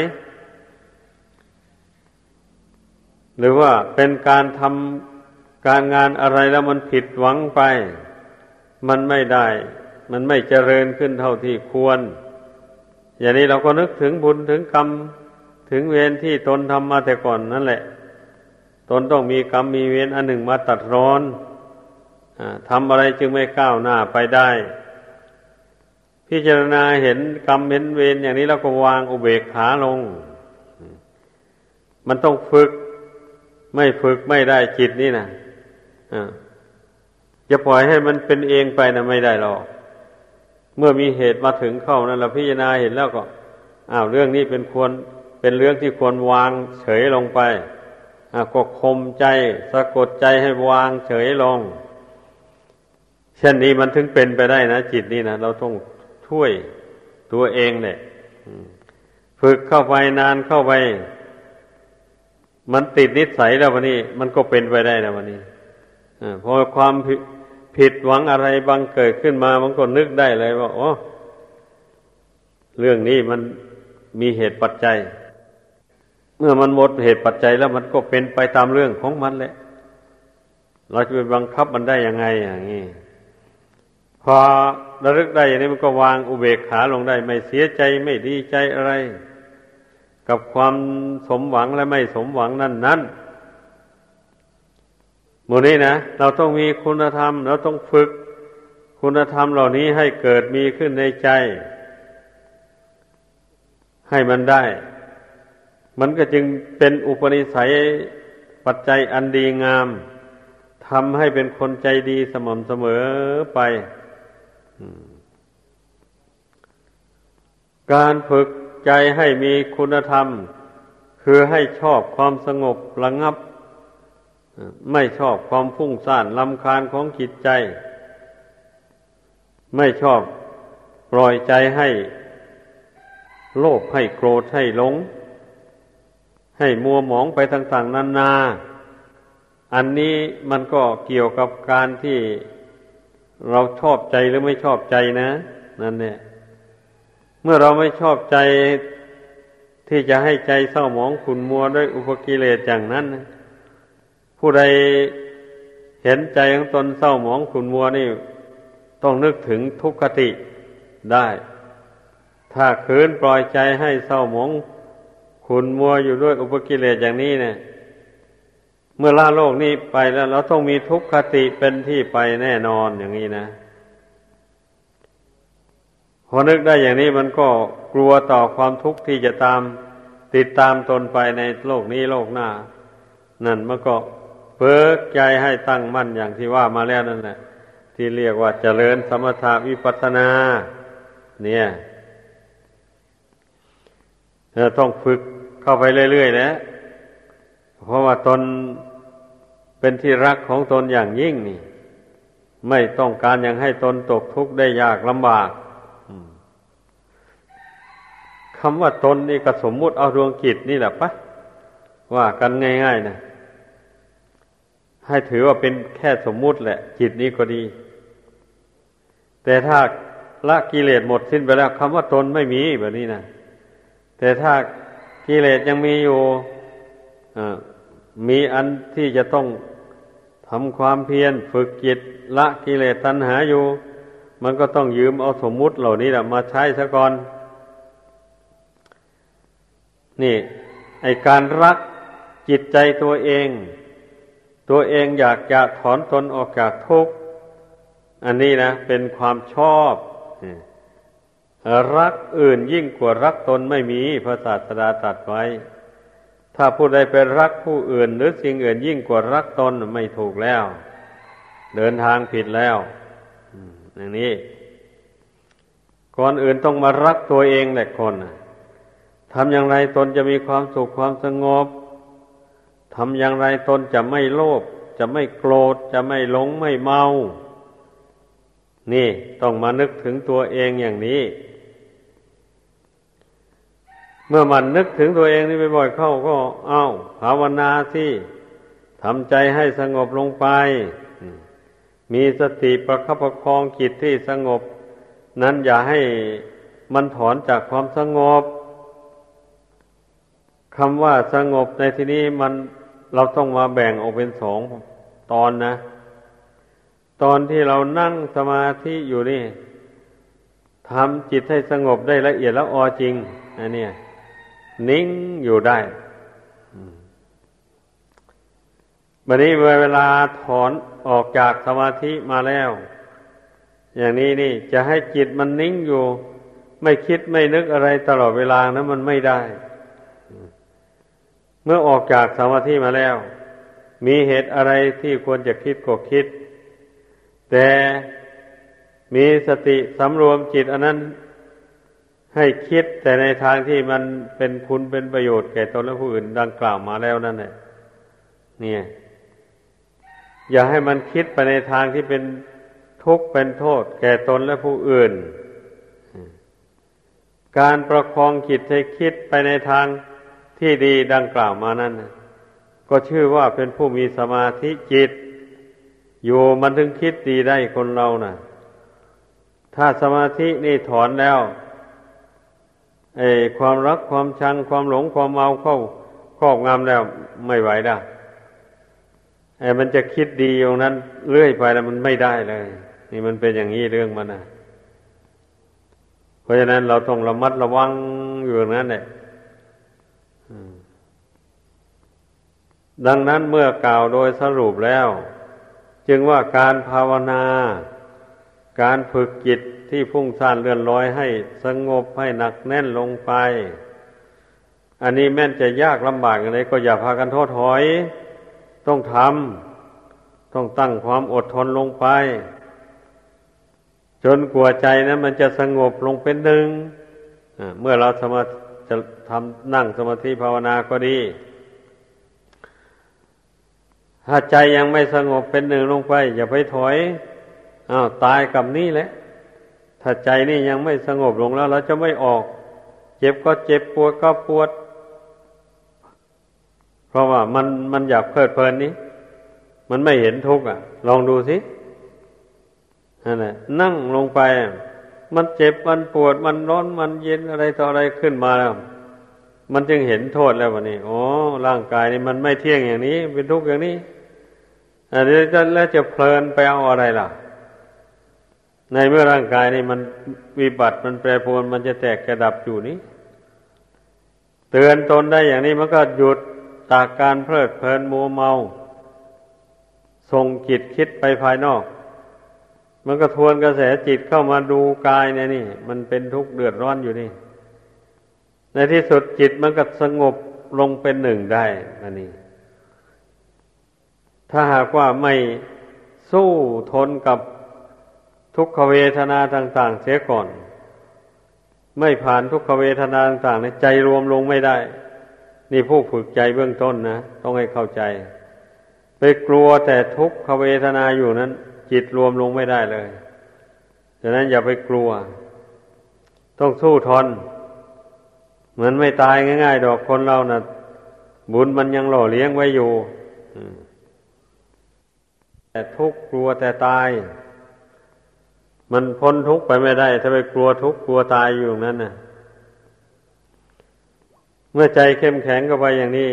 หรือว่าเป็นการทำการงานอะไรแล้วมันผิดหวังไป มันไม่ได้ มันไม่เจริญขึ้นเท่าที่ควร อย่างนี้เราก็นึกถึงบุญถึงกรรมถึงเวรที่ตนทำมาแต่ก่อนนั่นแหละ ตนต้องมีกรรมมีเวรอันหนึ่งมาตัดร้อนอทำอะไรจึงไม่ก้าวหน้าไปได้ พิจารณาเห็นกรรมเห็นเวรอย่างนี้แล้วก็วางอุเบกขาลง มันต้องฝึก ไม่ฝึกไม่ได้จิตนี่นะจะปล่อยให้มันเป็นเองไปนะไม่ได้หรอก เมื่อมีเหตุมาถึงเข้านั้นเราพิจารณาเห็นแล้วก็อ้าวเรื่องนี้เป็นควรเป็นเรื่องที่ควรวางเฉยลงไปก็คมใจสะกดใจให้วางเฉยลง เช่นนี้มันถึงเป็นไปได้นะจิตนี่นะเราต้องช่วยตัวเองเนี่ยฝึกเข้าไปนานเข้าไป มันติดนิสัยแล้ววันนี้ มันก็เป็นไปได้แล้ววันนี้เพราะความ ผิดหวังอะไรบางเกิดขึ้นมามันก็นึกได้เลยว่าอ๋อเรื่องนี้มันมีเหตุปัจจัย เมื่อมันหมดเหตุปัจจัยแล้วมันก็เป็นไปตามเรื่องของมันแหละ เราจะไปบังคับมันได้ยังไงอย่างนี้พอระลึกได้อย่างนี้มันก็วางอุเบกขาลงได้ ไม่เสียใจไม่ดีใจอะไร กับความสมหวังและไม่สมหวังนั่นนั้น หมู่นี้นะ เราต้องมีคุณธรรม เราต้องฝึกคุณธรรมเหล่านี้ให้เกิดมีขึ้นในใจ ให้มันได้ มันก็จึงเป็นอุปนิสัยปัจจัยอันดีงามทำให้เป็นคนใจดีสม่ำเสมอไป การฝึกใจให้มีคุณธรรม คือให้ชอบความสงบระงับ ไม่ชอบความฟุ้งซ่านลำคาญของจิตใจ ไม่ชอบปล่อยใจให้ โลภให้โกรธให้หลง ให้มัวหมองไปต่าง ๆนานา อันนี้มันก็เกี่ยวกับการที่เราชอบใจหรือไม่ชอบใจนะ นั่นเนี่ยเมื่อเราไม่ชอบใจที่จะให้ใจเศร้าหมองขุนมัวด้วยอุปกิเลสอย่างนั้นนะ ผู้ใดเห็นใจของตนเศร้าหมองขุนมัวนี่ ต้องนึกถึงทุกขติได้ ถ้าคืนปล่อยใจให้เศร้าหมองขุนมัวอยู่ด้วยอุปกิเลสอย่างนี้เนี่ย เมื่อล่าโลกนี้ไปแล้วเราต้องมีทุกขติเป็นที่ไปแน่นอนอย่างนี้นะพอนึกได้อย่างนี้มันก็กลัวต่อความทุกข์ที่จะตามติดตามตนไปในโลกนี้โลกหน้า นั่นมันก็ เพิกใจให้ตั้งมั่นอย่างที่ว่ามาแล้วนั่นแหละที่เรียกว่าเจริญสมถาวิปัสนา เนี่ยเราต้องฝึกเข้าไปเรื่อยๆนะ เพราะว่าตนเป็นที่รักของตนอย่างยิ่งนี่ ไม่ต้องการอย่างให้ตนตกทุกข์ได้ยากลำบากคำว่าตนนี่ก็สมมุติเอาดวงจิตนี่แหละปะว่ากันง่าย ๆนะ ให้ถือว่าเป็นแค่สมมุติแหละ จิตนี้ก็ดี แต่ถ้าละกิเลสหมดสิ้นไปแล้วคำว่าตนไม่มีแบบนี้นะแต่ถ้ากิเลสยังมีอยู่มีอันที่จะต้องทำความเพียรฝึกจิตละกิเลสตัณหาอยู่ มันก็ต้องยืมเอาสมมุติเหล่านี้แหละมาใช้ซะก่อน นี่ ไอการรักจิตใจตัวเอง ตัวเองอยากจะถอนตนออกจากทุกข์ อันนี้นะ เป็นความชอบรักอื่นยิ่งกว่ารักตนไม่มีพระศาสดาตรัสไว้ ถ้าผู้ใดเป็นรักผู้อื่น หรือสิ่งอื่นยิ่งกว่ารักตนไม่ถูกแล้ว เดินทางผิดแล้วอย่างนี้ก่อนอื่นต้องมารักตัวเองแหละคนทำอย่างไรตนจะมีความสุขความสงบ ทำอย่างไรตนจะไม่โลภจะไม่โกรธจะไม่หลงไม่เมา นี่ต้องมานึกถึงตัวเองอย่างนี้ เมื่อมันนึกถึงตัวเองนี่บ่อยๆเข้าก็เอา้าภาวนาที่ทำใจให้สงบลงไป มีสติประคับประคองจิตที่สงบ นั้นอย่าให้มันถอนจากความสงบคำว่าสงบในที่นี้มัน เราต้องมาแบ่งออกเป็นสองตอนนะ ตอนที่เรานั่งสมาธิอยู่นี่ทำจิตให้สงบได้ละเอียดแล้วออจริงอันนี้นิ่งอยู่ได้บันนี้เวลาถอนออกจากสมาธิมาแล้ว อย่างนี้นี่จะให้จิตมันนิ่งอยู่ ไม่คิดไม่นึกอะไรตลอดเวลานะมันไม่ได้ เมื่อออกจากสมาธิมาแล้ว มีเหตุอะไรที่ควรจะคิดก็คิด แต่มีสติสำรวมจิตอันนั้นให้คิดแต่ในทางที่มันเป็นคุณเป็นประโยชน์แก่ตนและผู้อื่นดังกล่าวมาแล้วนั่นแหละเนี่ย อย่าให้มันคิดไปในทางที่เป็นทุกข์เป็นโทษ แก่ตนและผู้อื่น การประคองจิตให้คิดไปในทาง ที่ดีดังกล่าวมานั้นก็ชื่อว่าเป็นผู้มีสมาธิจิต อยู่มันถึงคิดดีได้คนเรานะ่ะ ถ้าสมาธินี่ถอนแล้วไอ้ความรักความชังความหลงความเมาเข้าครอบงำแล้วไม่ไหวได้ไอ้มันจะคิดดีอย่างนั้นเรื่อยไปแล้วมันไม่ได้เลย นี่มันเป็นอย่างนี้เรื่องมันนะเพราะฉะนั้นเราต้องระมัดระวังอยู่นั้นแหละ ดังนั้นเมื่อกล่าวโดยสรุปแล้ว จึงว่าการภาวนา การฝึกจิตที่พุ่งซ่านเลื่อนลอยให้สงบให้หนักแน่นลงไป อันนี้แม้นจะยากลำบากอะไรก็อย่าพากันโท้อถอย ต้องทำต้องตั้งความอดทนลงไป จนกลัวใจนะมันจะสงบลงเป็นหนึ่งเมื่อเราสมา จะทำนั่งสมาธิภาวนาก็ดี ถ้าใจยังไม่สงบเป็นหนึ่งลงไป อย่าไปถอยอ้าวตายกับนี่แหละ ถ้าใจนี่ยังไม่สงบลงแล้วเราจะไม่ออก เจ็บก็เจ็บปวดก็ปวด เพราะว่ามันมันอยากเพลิดเพลินนี้ มันไม่เห็นทุกข์อะ ลองดูสินั่นแหละนั่งลงไป มันเจ็บมันปวดมันร้อนมันเย็นอะไรต่ออะไรขึ้นมาแล้วมันจึงเห็นโทษแล้ววันนี้อ๋อร่างกายนี่มันไม่เที่ยงอย่างนี้ เป็นทุกข์อย่างนี้ อันนี้แล้วจะเพลินไปเอาอะไรล่ะ ในเมื่อร่างกายนี่มันวิบัติมันแปรปรวนมันจะแตกกระดับอยู่นี้ เตือนตนได้อย่างนี้มันก็หยุดจากการเพลิดเพลินมัวเมาส่งจิตคิดไปภายนอก มันก็ทวนกระแสจิตเข้ามาดูกายเนี่ยนี่ มันเป็นทุกข์เดือดร้อนอยู่นี่ ในที่สุดจิตมันก็สงบลงเป็นหนึ่งได้อันนี้ ถ้าหากว่าไม่สู้ทนกับทุกขเวทนาต่าง ๆ เสียก่อน ไม่ผ่านทุกขเวทนาต่างๆในใจรวมลงไม่ได้ นี่ผู้ฝึกใจเบื้องต้นนะ ต้องให้เข้าใจ ไปกลัวแต่ทุกขเวทนาอยู่นั้น จิตรวมลงไม่ได้เลยดังนั้นอย่าไปกลัว ต้องสู้ทน เหมือนไม่ตายง่ายๆ ดอกคนเรานะ่ะ บุญมันยังหล่อเลี้ยงไว้อยู่แต่ทุกข์กลัวแต่ตาย มันพ้นทุกข์ไปไม่ได้ ถ้าไปกลัวทุกข์กลัวตายอยู่นั้นน่ะ เมื่อใจเข้มแข็งก็ไปอย่างนี้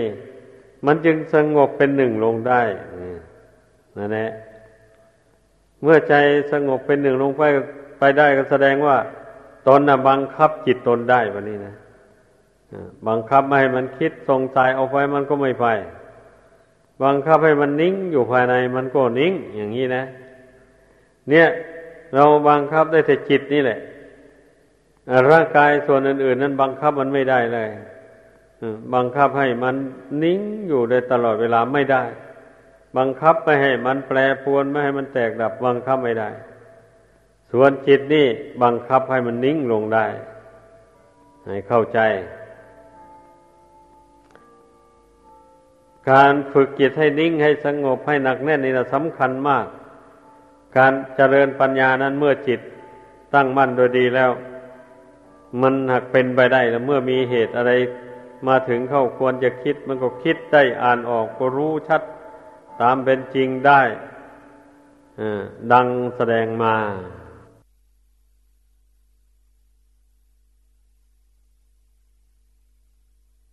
มันจึงสงบเป็นหนึ่งลงได้นั่นแหละ เมื่อใจสงบเป็นหนึ่งลงไปไปได้ก็แสดงว่า ตนนะบังคับจิตตนได้วันนี้นะบังคับไม่ให้มันคิดทรงใจเอาไปมันก็ไม่ไป บังคับให้มันนิ่งอยู่ภายในมันก็นิ่ง อย่างนี้นะ เนี่ย เราบังคับได้แต่จิตนี่แหละ ร่างกายส่วนอื่น ๆ นั้นบังคับมันไม่ได้เลยบังคับให้มันนิ่งอยู่ได้ตลอดเวลาไม่ได้ บังคับไม่ให้มันแปรปรวนไม่ให้มันแตกดับบังคับไม่ได้ ส่วนจิตนี่บังคับให้มันนิ่งลงได้ ให้เข้าใจ การฝึกจิตให้นิ่งให้สงบให้หนักแน่นนี่นะสำคัญมาก การเจริญปัญญานั้นเมื่อจิตตั้งมั่นโดยดีแล้ว มันหักเป็นไปได้แล้วเมื่อมีเหตุอะไรมาถึงเข้าควรจะคิด มันก็คิดได้อ่านออกก็รู้ชัด ตามเป็นจริงได้ดังแสดงมา